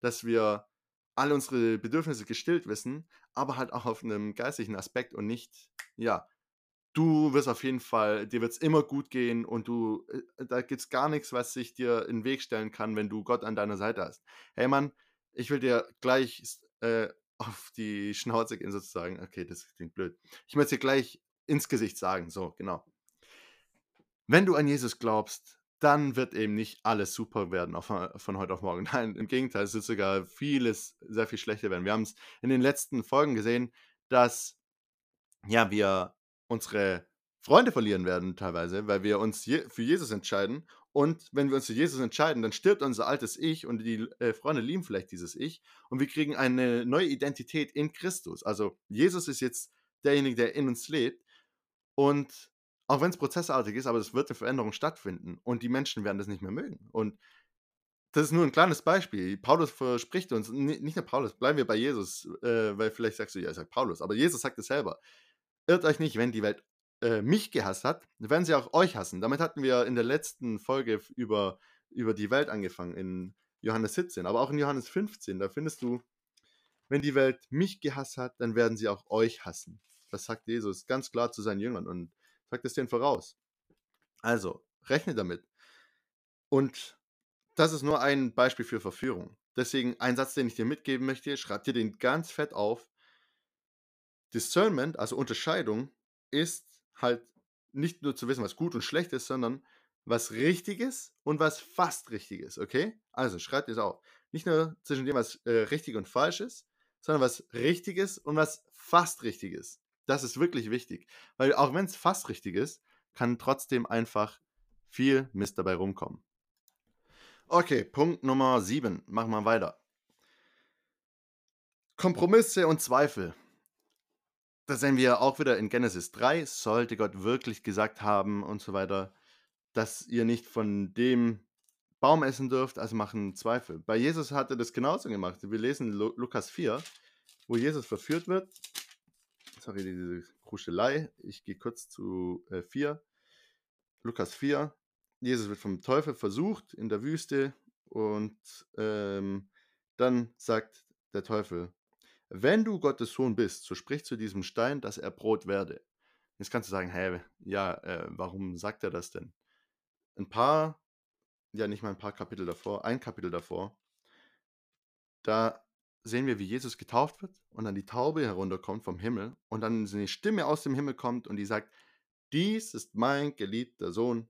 dass wir alle unsere Bedürfnisse gestillt wissen, aber halt auch auf einem geistigen Aspekt und nicht, ja, du wirst auf jeden Fall, dir wird es immer gut gehen und du, äh, da gibt es gar nichts, was sich dir in den Weg stellen kann, wenn du Gott an deiner Seite hast. Hey Mann, ich will dir gleich äh, auf die Schnauze gehen sozusagen. Okay, das klingt blöd. Ich möchte dir gleich ins Gesicht sagen, so, genau. Wenn du an Jesus glaubst, dann wird eben nicht alles super werden auf, von heute auf morgen. Nein, im Gegenteil, es wird sogar vieles sehr viel schlechter werden. Wir haben es in den letzten Folgen gesehen, dass ja, wir unsere Freunde verlieren werden teilweise, weil wir uns je für Jesus entscheiden. Und wenn wir uns für Jesus entscheiden, dann stirbt unser altes Ich und die äh, Freunde lieben vielleicht dieses Ich. Und wir kriegen eine neue Identität in Christus. Also Jesus ist jetzt derjenige, der in uns lebt. Und auch wenn es prozessartig ist, aber es wird eine Veränderung stattfinden und die Menschen werden das nicht mehr mögen. Und das ist nur ein kleines Beispiel. Paulus verspricht uns, nicht nur Paulus, bleiben wir bei Jesus, äh, weil vielleicht sagst du, ja, ich sag Paulus, aber Jesus sagt es selber. Irrt euch nicht, wenn die Welt äh, mich gehasst hat, werden sie auch euch hassen. Damit hatten wir in der letzten Folge über, über die Welt angefangen, in Johannes 17, aber auch in Johannes 15. Da findest du, wenn die Welt mich gehasst hat, dann werden sie auch euch hassen. Das sagt Jesus ganz klar zu seinen Jüngern. Und Sagt es denen voraus. Also, rechne damit. Und das ist nur ein Beispiel für Verführung. Deswegen ein Satz, den ich dir mitgeben möchte, schreib dir den ganz fett auf. Discernment, also Unterscheidung, ist halt nicht nur zu wissen, was gut und schlecht ist, sondern was richtig ist und was fast richtig ist, okay? Also schreib dir das auf. Nicht nur zwischen dem, was äh, richtig und falsch ist, sondern was richtig ist und was fast richtig ist. Das ist wirklich wichtig, weil auch wenn es fast richtig ist, kann trotzdem einfach viel Mist dabei rumkommen. Okay, Punkt Nummer 7. Machen wir weiter. Kompromisse und Zweifel. Das sehen wir auch wieder in Genesis 3. Sollte Gott wirklich gesagt haben und so weiter, dass ihr nicht von dem Baum essen dürft, also machen Zweifel. Bei Jesus hat er das genauso gemacht. Wir lesen Lukas 4, wo Jesus verführt wird sorry, diese Kruschelei. Ich gehe kurz zu äh, 4. Lukas 4. Jesus wird vom Teufel versucht in der Wüste und ähm, dann sagt der Teufel, wenn du Gottes Sohn bist, so sprich zu diesem Stein, dass er Brot werde. Jetzt kannst du sagen, hä, ja, äh, warum sagt er das denn? Ein paar, ja nicht mal ein paar Kapitel davor, ein Kapitel davor, da sehen wir, wie Jesus getauft wird und dann die Taube herunterkommt vom Himmel und dann eine Stimme aus dem Himmel kommt und die sagt, dies ist mein geliebter Sohn,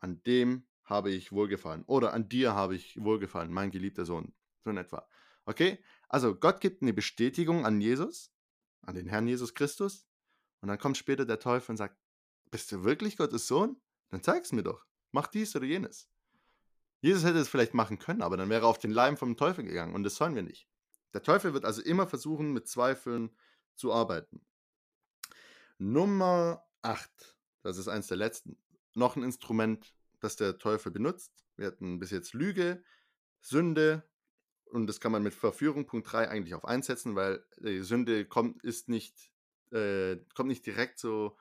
an dem habe ich wohlgefallen oder an dir habe ich wohlgefallen, mein geliebter Sohn, so in etwa. Okay, also Gott gibt eine Bestätigung an Jesus, an den Herrn Jesus Christus und dann kommt später der Teufel und sagt, bist du wirklich Gottes Sohn? Dann zeig es mir doch, mach dies oder jenes. Jesus hätte es vielleicht machen können, aber dann wäre er auf den Leim vom Teufel gegangen und das sollen wir nicht. Der Teufel wird also immer versuchen, mit Zweifeln zu arbeiten. Nummer 8, das ist eins der letzten, noch ein Instrument, das der Teufel benutzt. Wir hatten bis jetzt Lüge, Sünde und das kann man mit Verführung Punkt 3 eigentlich auf einsetzen, weil die Sünde kommt, ist nicht, äh, kommt nicht direkt so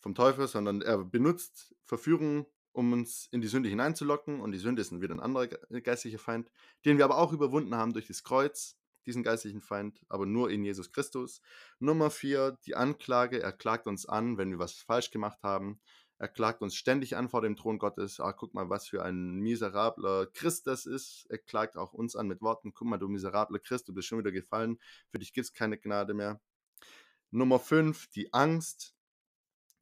vom Teufel, sondern er benutzt Verführung um uns in die Sünde hineinzulocken. Und die Sünde ist wieder ein anderer geistlicher Feind, den wir aber auch überwunden haben durch das Kreuz, diesen geistlichen Feind, aber nur in Jesus Christus. Nummer vier, die Anklage. Er klagt uns an, wenn wir was falsch gemacht haben. Er klagt uns ständig an vor dem Thron Gottes. Ah, guck mal, was für ein miserabler Christ das ist. Er klagt auch uns an mit Worten. Guck mal, du miserabler Christ, du bist schon wieder gefallen. Für dich gibt es keine Gnade mehr. Nummer 5, die Angst.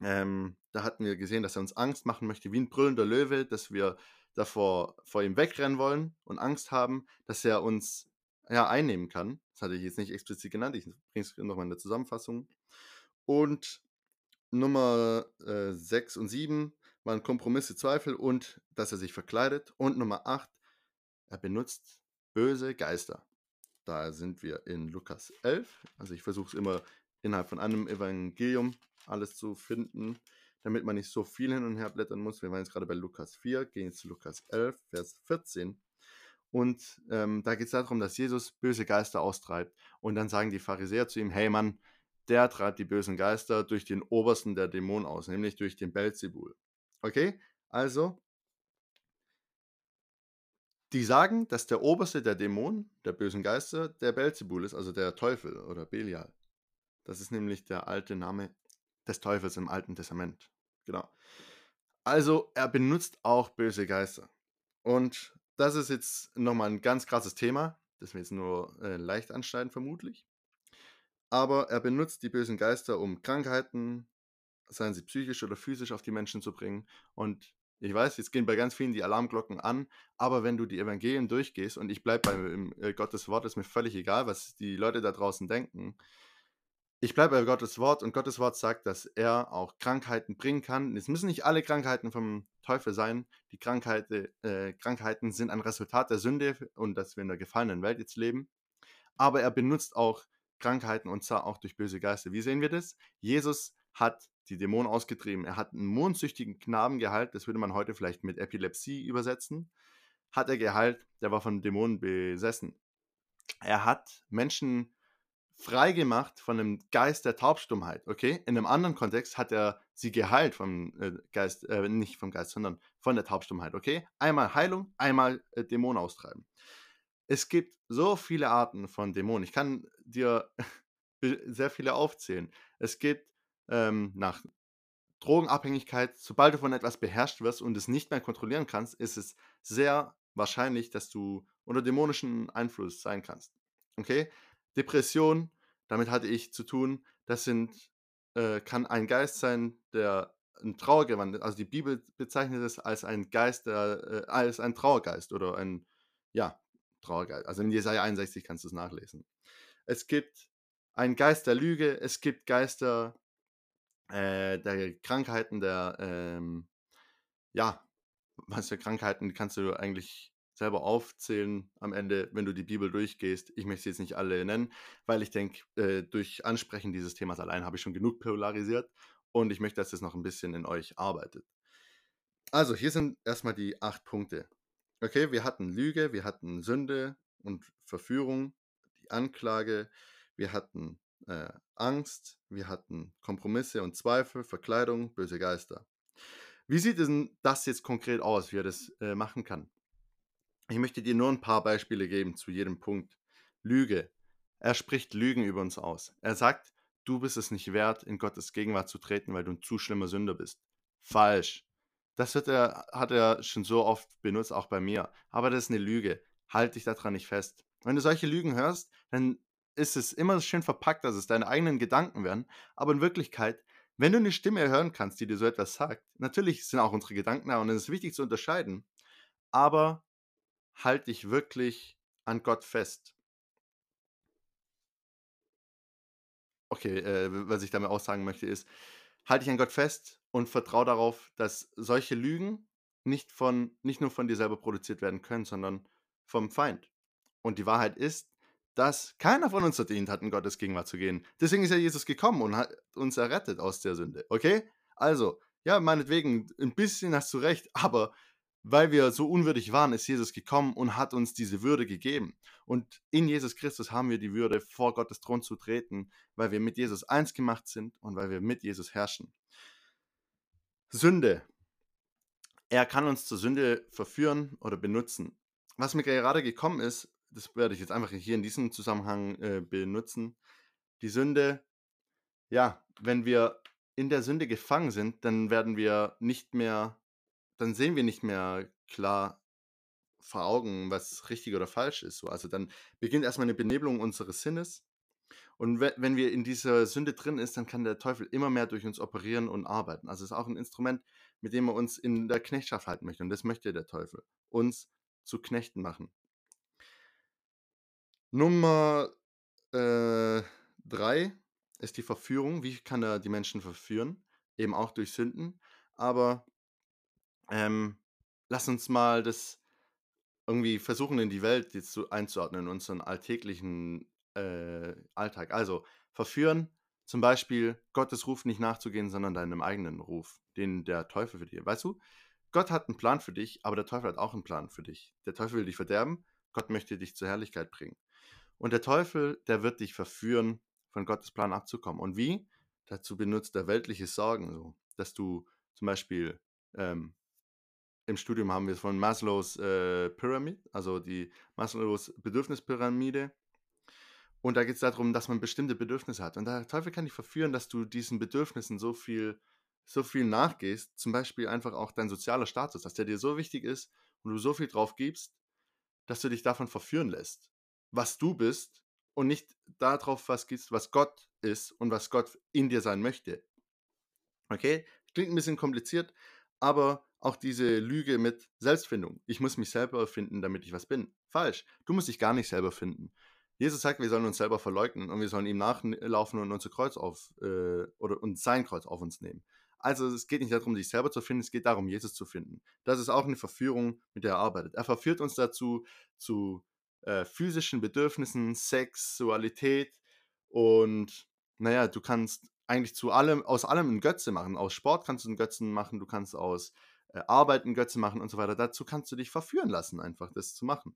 Ähm, da hatten wir gesehen, dass er uns Angst machen möchte, wie ein brüllender Löwe, dass wir davor vor ihm wegrennen wollen und Angst haben, dass er uns ja, einnehmen kann. Das hatte ich jetzt nicht explizit genannt, ich bringe es nochmal in der Zusammenfassung. Und Nummer 6 äh, und 7 waren Kompromisse, Zweifel und dass er sich verkleidet. Und Nummer 8, er benutzt böse Geister. Da sind wir in Lukas 11. Also ich versuche es immer innerhalb von einem Evangelium alles zu finden, damit man nicht so viel hin und her blättern muss. Wir waren jetzt gerade bei Lukas 4, gehen jetzt zu Lukas 11, Vers 14. Und ähm, da geht es darum, dass Jesus böse Geister austreibt. Und dann sagen die Pharisäer zu ihm, hey Mann, der treibt die bösen Geister durch den obersten der Dämonen aus, nämlich durch den Belzebul. Okay? Also, die sagen, dass der oberste der Dämonen, der bösen Geister, der Belzebul ist, also der Teufel oder Belial. Das ist nämlich der alte Name des Teufels im Alten Testament. Genau. Also, er benutzt auch böse Geister. Und das ist jetzt nochmal ein ganz krasses Thema, das wir jetzt nur äh, leicht anschneiden, vermutlich. Aber er benutzt die bösen Geister, um Krankheiten, seien sie psychisch oder physisch, auf die Menschen zu bringen. Und ich weiß, jetzt gehen bei ganz vielen die Alarmglocken an, aber wenn du die Evangelien durchgehst, und ich bleibe bei äh, Gottes Wort, ist mir völlig egal, was die Leute da draußen denken, ich bleibe bei Gottes Wort und Gottes Wort sagt, dass er auch Krankheiten bringen kann. Es müssen nicht alle Krankheiten vom Teufel sein. Die Krankheiten, äh, Krankheiten sind ein Resultat der Sünde und dass wir in der gefallenen Welt jetzt leben. Aber er benutzt auch Krankheiten und zwar auch durch böse Geister. Wie sehen wir das? Jesus hat die Dämonen ausgetrieben. Er hat einen mondsüchtigen Knaben geheilt. Das würde man heute vielleicht mit Epilepsie übersetzen. Hat er geheilt, der war von Dämonen besessen. Er hat Menschen freigemacht von dem Geist der Taubstummheit, okay? In einem anderen Kontext hat er sie geheilt vom äh, Geist, äh, nicht vom Geist, sondern von der Taubstummheit, okay? Einmal Heilung, einmal äh, Dämonen austreiben. Es gibt so viele Arten von Dämonen. Ich kann dir sehr viele aufzählen. Es geht ähm, nach Drogenabhängigkeit. Sobald du von etwas beherrscht wirst und es nicht mehr kontrollieren kannst, ist es sehr wahrscheinlich, dass du unter dämonischen Einfluss sein kannst. Okay? Depression, damit hatte ich zu tun, das sind, äh, kann ein Geist sein, der ein Trauergewand, also die Bibel bezeichnet es als ein Geist, der, äh, als ein Trauergeist oder ein, ja, Trauergeist. Also in Jesaja 61 kannst du es nachlesen. Es gibt einen Geist der Lüge, es gibt Geister äh, der Krankheiten, der, ähm, ja, was für Krankheiten kannst du eigentlich selber aufzählen am Ende, wenn du die Bibel durchgehst. Ich möchte sie jetzt nicht alle nennen, weil ich denke, äh, durch Ansprechen dieses Themas allein habe ich schon genug polarisiert und ich möchte, dass es noch ein bisschen in euch arbeitet. Also, hier sind erstmal die acht Punkte. Okay, wir hatten Lüge, wir hatten Sünde und Verführung, die Anklage, wir hatten äh, Angst, wir hatten Kompromisse und Zweifel, Verkleidung, böse Geister. Wie sieht denn das jetzt konkret aus, wie er das äh, machen kann? Ich möchte dir nur ein paar Beispiele geben zu jedem Punkt. Lüge. Er spricht Lügen über uns aus. Er sagt, du bist es nicht wert, in Gottes Gegenwart zu treten, weil du ein zu schlimmer Sünder bist. Falsch. Das er, hat er schon so oft benutzt, auch bei mir. Aber das ist eine Lüge. Halt dich daran nicht fest. Wenn du solche Lügen hörst, dann ist es immer schön verpackt, dass es deine eigenen Gedanken werden. Aber in Wirklichkeit, wenn du eine Stimme hören kannst, die dir so etwas sagt, natürlich sind auch unsere Gedanken da und es ist wichtig zu unterscheiden. Aber halt dich wirklich an Gott fest. Okay, äh, was ich damit aussagen möchte, ist, halt dich an Gott fest und vertraue darauf, dass solche Lügen nicht, von, nicht nur von dir selber produziert werden können, sondern vom Feind. Und die Wahrheit ist, dass keiner von uns verdient hat, in Gottes Gegenwart zu gehen. Deswegen ist ja Jesus gekommen und hat uns errettet aus der Sünde. Okay? Also, ja, meinetwegen, ein bisschen hast du recht, aber weil wir so unwürdig waren, ist Jesus gekommen und hat uns diese Würde gegeben. Und in Jesus Christus haben wir die Würde, vor Gottes Thron zu treten, weil wir mit Jesus eins gemacht sind und weil wir mit Jesus herrschen. Sünde. er kann uns zur Sünde verführen oder benutzen. Was mir gerade gekommen ist, das werde ich jetzt einfach hier in diesem Zusammenhang äh, benutzen. Die Sünde, ja, wenn wir in der Sünde gefangen sind, dann werden wir nicht mehr, dann sehen wir nicht mehr klar vor Augen, was richtig oder falsch ist. So. Also dann beginnt erstmal eine Benebelung unseres Sinnes. Und we wenn wir in dieser Sünde drin ist, dann kann der Teufel immer mehr durch uns operieren und arbeiten. Also es ist auch ein Instrument, mit dem er uns in der Knechtschaft halten möchte. Und das möchte der Teufel. Uns zu Knechten machen. Nummer äh, drei ist die Verführung. Wie kann er die Menschen verführen? Eben auch durch Sünden. Aber ähm, lass uns mal das irgendwie versuchen, in die Welt jetzt so einzuordnen, in unseren alltäglichen äh, Alltag. Also verführen, zum Beispiel Gottes Ruf nicht nachzugehen, sondern deinem eigenen Ruf, den der Teufel für dich. Weißt du, Gott hat einen Plan für dich, aber der Teufel hat auch einen Plan für dich. Der Teufel will dich verderben, Gott möchte dich zur Herrlichkeit bringen. Und der Teufel, der wird dich verführen, von Gottes Plan abzukommen. Und wie? Dazu benutzt er weltliche Sorgen, so, dass du zum Beispiel ähm, im Studium haben wir es von Maslows äh, Pyramid, also die Maslows Bedürfnispyramide. Und da geht es darum, dass man bestimmte Bedürfnisse hat. Und der Teufel kann dich verführen, dass du diesen Bedürfnissen so viel, so viel nachgehst. Zum Beispiel einfach auch dein sozialer Status, dass der dir so wichtig ist und du so viel drauf gibst, dass du dich davon verführen lässt, was du bist und nicht darauf was gibst, was Gott ist und was Gott in dir sein möchte. Okay? Klingt ein bisschen kompliziert, aber auch diese Lüge mit Selbstfindung. Ich muss mich selber finden, damit ich was bin. Falsch. Du musst dich gar nicht selber finden. Jesus sagt, wir sollen uns selber verleugnen und wir sollen ihm nachlaufen und unser Kreuz auf äh, oder und sein Kreuz auf uns nehmen. Also es geht nicht darum, dich selber zu finden, es geht darum, Jesus zu finden. Das ist auch eine Verführung, mit der er arbeitet. Er verführt uns dazu zu äh, physischen Bedürfnissen, Sexualität und naja, du kannst eigentlich zu allem, aus allem einen Götze machen. Aus Sport kannst du einen Götzen machen, du kannst aus äh, Arbeit einen Götze machen und so weiter. Dazu kannst du dich verführen lassen, einfach das zu machen.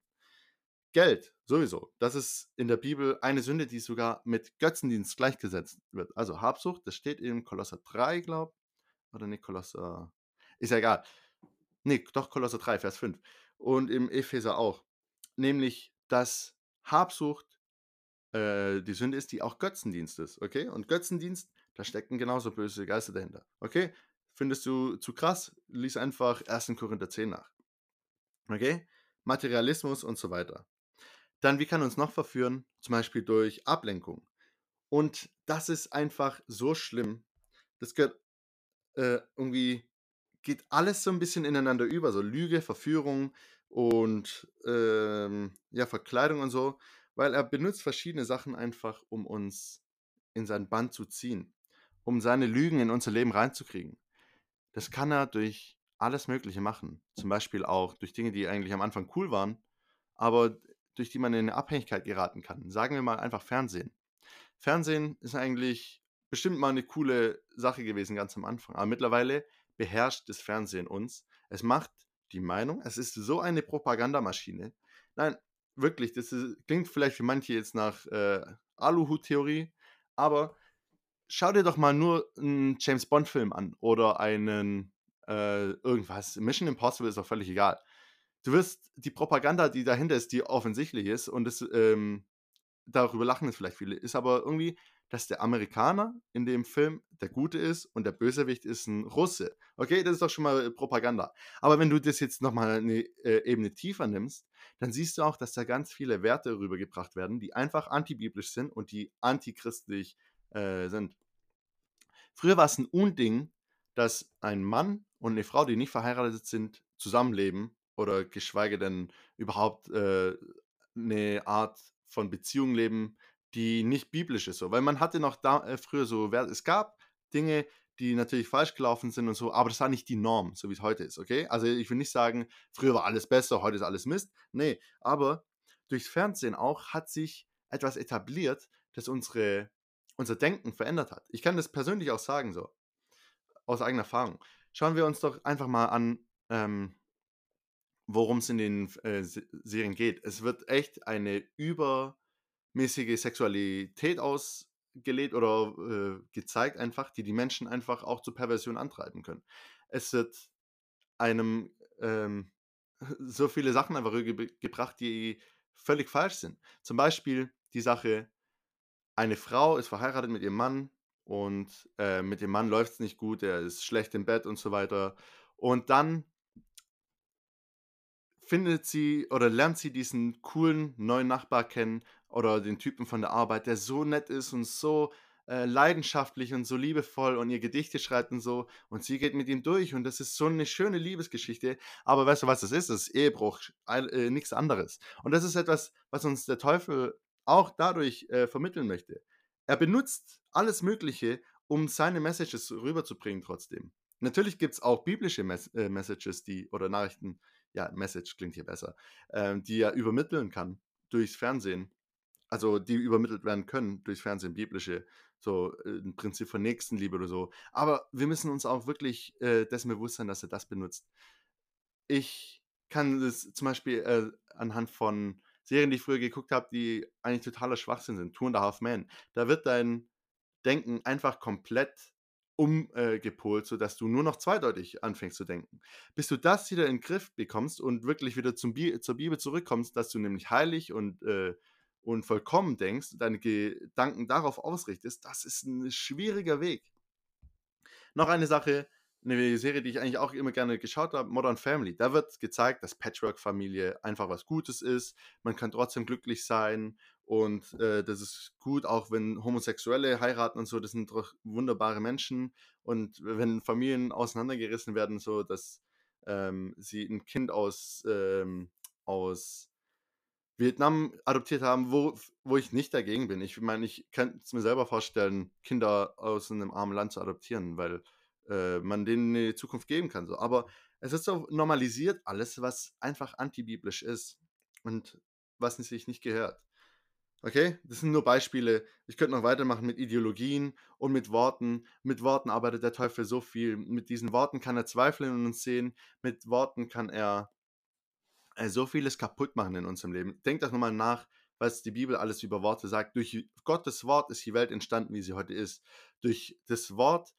Geld, sowieso. Das ist in der Bibel eine Sünde, die sogar mit Götzendienst gleichgesetzt wird. Also Habsucht, das steht in Kolosser 3, glaube ich. Oder nicht Kolosser. Ist ja egal. Nee, doch Kolosser 3, Vers 5. Und im Epheser auch. Nämlich, dass Habsucht äh, die Sünde ist, die auch Götzendienst ist. Okay? Und Götzendienst, da stecken genauso böse Geister dahinter. Okay? Findest du zu krass? Lies einfach 1. Korinther 10 nach. Okay? Materialismus und so weiter. Dann, wie kann uns noch verführen? Zum Beispiel durch Ablenkung. Und das ist einfach so schlimm. Das gehört äh, irgendwie, geht alles so ein bisschen ineinander über. So Lüge, Verführung und ähm, ja, Verkleidung und so. Weil er benutzt verschiedene Sachen einfach, um uns in sein Band zu ziehen. Um seine Lügen in unser Leben reinzukriegen. Das kann er durch alles Mögliche machen. Zum Beispiel auch durch Dinge, die eigentlich am Anfang cool waren, aber durch die man in eine Abhängigkeit geraten kann. Sagen wir mal einfach Fernsehen. Fernsehen ist eigentlich bestimmt mal eine coole Sache gewesen ganz am Anfang, aber mittlerweile beherrscht das Fernsehen uns. Es macht die Meinung, es ist so eine Propagandamaschine. Nein, wirklich, das ist, klingt vielleicht für manche jetzt nach äh, Aluhut-Theorie, aber schau dir doch mal nur einen James Bond-Film an oder einen äh, irgendwas. Mission Impossible ist auch völlig egal du wirst die Propaganda, die dahinter ist, die offensichtlich ist und es, ähm, darüber lachen es vielleicht viele, ist aber irgendwie, dass der Amerikaner in dem Film der Gute ist und der Bösewicht ist ein Russe. Okay, das ist doch schon mal äh, Propaganda. Aber wenn du das jetzt nochmal eine äh, Ebene tiefer nimmst, dann siehst du auch, dass da ganz viele Werte rübergebracht werden, die einfach antibiblisch sind und die antichristlich äh, sind. Früher war es ein Unding, dass ein Mann und eine Frau, die nicht verheiratet sind, zusammenleben oder geschweige denn überhaupt äh, eine Art von Beziehung leben, die nicht biblisch ist. So. Weil man hatte noch da, äh, früher so, es gab Dinge, die natürlich falsch gelaufen sind und so, aber das war nicht die Norm, so wie es heute ist, okay? Also ich will nicht sagen, früher war alles besser, heute ist alles Mist. Nee, aber durchs Fernsehen auch hat sich etwas etabliert, das unsere, unser Denken verändert hat. Ich kann das persönlich auch sagen, so, aus eigener Erfahrung. Schauen wir uns doch einfach mal an, ähm, worum es in den äh, Serien geht. Es wird echt eine übermäßige Sexualität ausgelegt oder äh, gezeigt einfach, die die Menschen einfach auch zur Perversion antreiben können. Es wird einem, ähm, so viele Sachen einfach rüber gebracht, die völlig falsch sind. Zum Beispiel die Sache, eine Frau ist verheiratet mit ihrem Mann und, äh, mit dem Mann läuft's nicht gut, er ist schlecht im Bett und so weiter. Und dann findet sie oder lernt sie diesen coolen neuen Nachbar kennen oder den Typen von der Arbeit, der so nett ist und so, äh, leidenschaftlich und so liebevoll und ihr Gedichte schreibt und so. Und sie geht mit ihm durch und das ist so 'ne schöne Liebesgeschichte. Aber weißt du, was das ist? Das ist Ehebruch, äh, nix anderes. Und das ist etwas, was uns der Teufel auch dadurch, äh, vermitteln möchte. Er benutzt alles Mögliche, um seine Messages rüberzubringen trotzdem. Natürlich gibt's auch biblische Mes äh, Messages, die oder Nachrichten ja, Message klingt hier besser, ähm, die er übermitteln kann durchs Fernsehen. Also, die übermittelt werden können durchs Fernsehen, biblische, so, äh, 'n Prinzip von Nächstenliebe oder so. Aber wir müssen uns auch wirklich, äh, dessen bewusst sein, dass er das benutzt. Ich kann das zum Beispiel, äh, anhand von Serien, die ich früher geguckt habe, die eigentlich totaler Schwachsinn sind. „Two and a Half Men“. Da wird dein Denken einfach komplett um äh, sodass du nur noch zweideutig anfängst zu denken. Bis du das wieder in 'n Griff bekommst und wirklich wieder zum Bi zur Bibel zurückkommst, dass du nämlich heilig und, äh und vollkommen denkst, deine Gedanken darauf ausrichtest, das ist 'n schwieriger Weg. Noch eine Sache, 'ne Serie, die ich eigentlich auch immer gerne geschaut habe, „Modern Family“. Da wird gezeigt, dass Patchwork-Familie einfach was Gutes ist. Man kann trotzdem glücklich sein und, äh, das ist gut, auch wenn Homosexuelle heiraten und so, das sind doch wunderbare Menschen. Und wenn Familien auseinandergerissen werden, so dass, ähm, sie 'n Kind aus, ähm aus Vietnam adoptiert haben, wo wo ich nicht dagegen bin. Ich meine, ich könnte es mir selber vorstellen, Kinder aus 'nem armen Land zu adoptieren, weil, äh, man denen 'ne Zukunft geben kann so. Aber es ist so normalisiert alles, was einfach antibiblisch ist und was sich nicht gehört. Okay? Das sind nur Beispiele. Ich könnte noch weitermachen mit Ideologien und mit Worten. Mit Worten arbeitet der Teufel so viel. Mit diesen Worten kann er Zweifel in uns sehen. Mit Worten kann er äh, so vieles kaputt machen in unserem Leben. Denkt doch noch mal nach, was die Bibel alles über Worte sagt. Durch Gottes Wort ist die Welt entstanden, wie sie heute ist. Durch das Wort,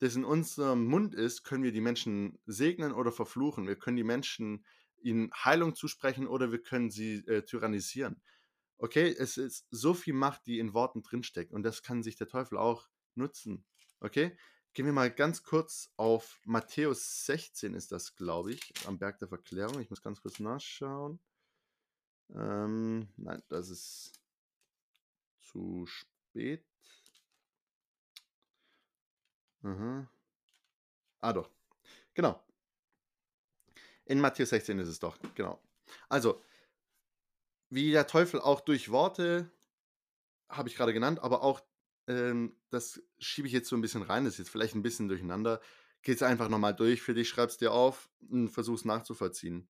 das in unserem Mund ist, können wir die Menschen segnen oder verfluchen. Wir können die Menschen ihnen Heilung zusprechen oder wir können sie, äh, tyrannisieren. Okay, es ist so viel Macht, die in Worten drinsteckt und das kann sich der Teufel auch nutzen. Okay? Gehen wir mal ganz kurz auf Matthäus 16 ist das, glaube ich, am Berg der Verklärung. Ich muss ganz kurz nachschauen. Ähm, nein, das ist zu spät. Mhm. Ah, doch. Genau. In Matthäus 16 ist es doch, genau. Also wie der Teufel auch durch Worte habe ich grade genannt, aber auch, ähm, das schiebe ich jetzt so 'n bisschen rein, das ist jetzt vielleicht 'n bisschen durcheinander. Gehe einfach noch mal durch für dich, schreib's dir auf und versuch's nachzuvollziehen.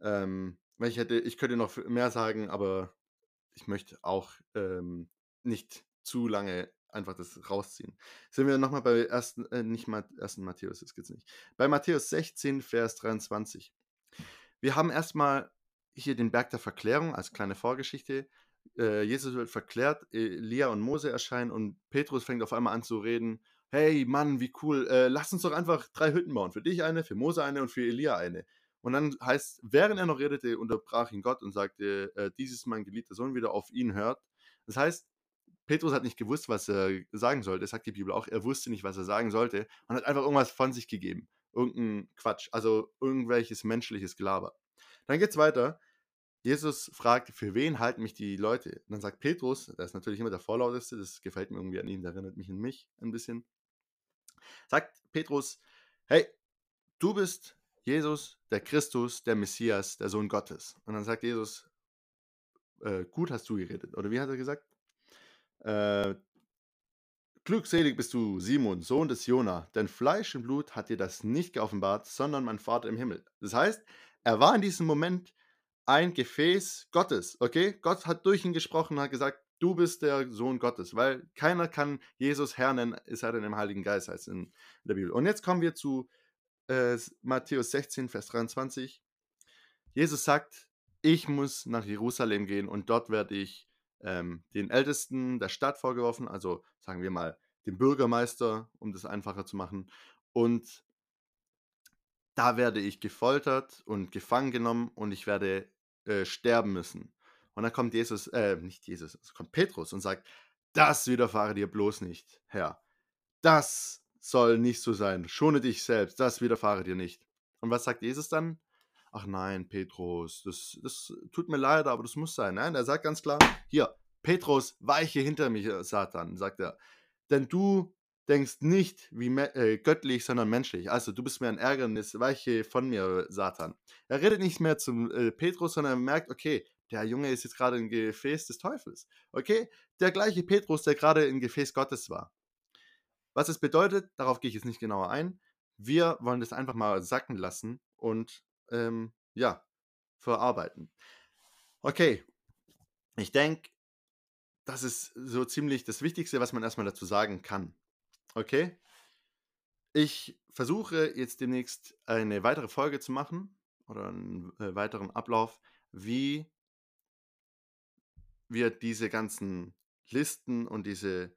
Ähm, weil ich hätte ich könnte noch mehr sagen, aber ich möchte auch, ähm, nicht zu lange einfach das rausziehen. Sind wir noch mal bei ersten äh, nicht mal ersten Matthäus, das geht's nicht. Bei Matthäus 16, Vers 23. Wir haben erst mal hier den Berg der Verklärung als kleine Vorgeschichte. Äh, Jesus wird verklärt, Elia und Mose erscheinen und Petrus fängt auf einmal an zu reden: „Hey Mann, wie cool, äh, lass uns doch einfach 3 Hütten bauen. Für dich eine, für Mose eine und für Elia eine.“ Und dann heißt's: „Während er noch redete, unterbrach ihn Gott und sagte, äh, dies ist mein geliebter Sohn, wieder auf ihn hört.“ Das heißt, Petrus hat nicht gewusst, was er sagen sollte, sagt die Bibel auch. Er wusste nicht, was er sagen sollte und hat einfach irgendwas von sich gegeben. Irgend 'n Quatsch, also irgendwelches menschliches Gelaber. Dann geht's weiter. Jesus fragt: „Für wen halten mich die Leute?“ Und dann sagt Petrus, der ist natürlich immer der Vorlauteste, das gefällt mir irgendwie an ihm, der erinnert mich an mich 'n bisschen. Sagt Petrus: „Hey, du bist Jesus, der Christus, der Messias, der Sohn Gottes.“ Und dann sagt Jesus: „Äh, gut hast du geredet.“ Oder wie hat er gesagt? Äh „Glückselig bist du, Simon, Sohn des Jona, denn Fleisch und Blut hat dir das nicht geoffenbart, sondern mein Vater im Himmel.“ Das heißt, er war in diesem Moment ein Gefäß Gottes, okay? Gott hat durch ihn gesprochen und hat gesagt: „Du bist der Sohn Gottes“, weil keiner kann Jesus Herr nennen, es sei denn im Heiligen Geist, heißt's in der Bibel. Und jetzt kommen wir zu, äh, Matthäus 16, Vers 23. Jesus sagt: „Ich muss nach Jerusalem gehen und dort werde ich, ähm, den Ältesten der Stadt vorgeworfen“, also sagen wir mal, dem Bürgermeister, um das einfacher zu machen. Und da werde ich gefoltert und gefangen genommen und ich werde äh, sterben müssen. Und dann kommt Jesus, äh, nicht Jesus, es kommt Petrus und sagt, das widerfahre dir bloß nicht, Herr. Das soll nicht so sein. Schone dich selbst, das widerfahre dir nicht. Und was sagt Jesus dann? Ach nein, Petrus, das, das tut mir leid, aber das muss sein. Nein, er sagt ganz klar, hier, Petrus, weiche hinter mich, äh, Satan, sagt er. Denn du denkst nicht wie äh, göttlich, sondern menschlich. Also du bist mir ein Ärgernis, weiche von mir, Satan. Er redet nicht mehr zum äh, Petrus, sondern er merkt, okay, der Junge ist jetzt gerade im Gefäß des Teufels. Okay, der gleiche Petrus, der gerade im Gefäß Gottes war. Was es bedeutet, darauf gehe ich jetzt nicht genauer ein. Wir wollen das einfach mal sacken lassen und ähm, ja, verarbeiten. Okay, ich denke, das ist so ziemlich das Wichtigste, was man erstmal dazu sagen kann. Okay? Ich versuche jetzt demnächst eine weitere Folge zu machen oder einen äh, weiteren Ablauf, wie wir diese ganzen Listen und diese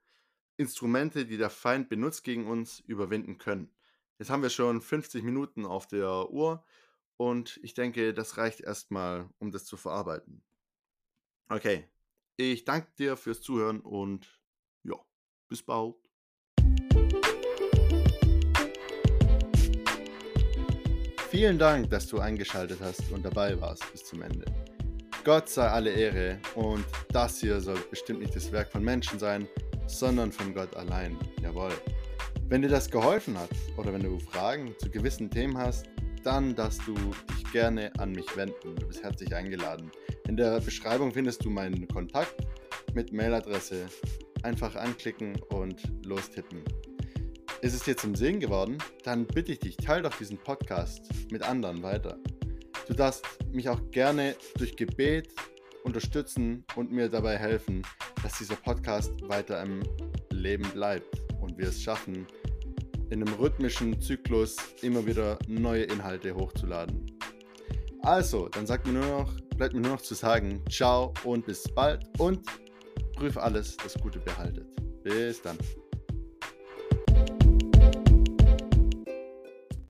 Instrumente, die der Feind benutzt gegen uns, überwinden können. Jetzt haben wir schon 50 Minuten auf der Uhr und ich denke, das reicht erstmal, um das zu verarbeiten. Okay, ich danke dir fürs Zuhören und ja, bis bald. Vielen Dank, dass du eingeschaltet hast und dabei warst bis zum Ende. Gott sei alle Ehre und das hier soll bestimmt nicht das Werk von Menschen sein, sondern von Gott allein. Jawohl. Wenn dir das geholfen hat oder wenn du Fragen zu gewissen Themen hast, dann darfst du dich gerne an mich wenden. Du bist herzlich eingeladen. In der Beschreibung findest du meinen Kontakt mit Mailadresse. Einfach anklicken und lostippen. Ist es dir zum Sehen geworden? Dann bitte ich dich, teile doch diesen Podcast mit anderen weiter. Du darfst mich auch gerne durch Gebet unterstützen und mir dabei helfen, dass dieser Podcast weiter im Leben bleibt und wir es schaffen, in einem rhythmischen Zyklus immer wieder neue Inhalte hochzuladen. Also, dann sagt mir nur noch, bleibt mir nur noch zu sagen, ciao und bis bald und prüf alles, das Gute behaltet. Bis dann.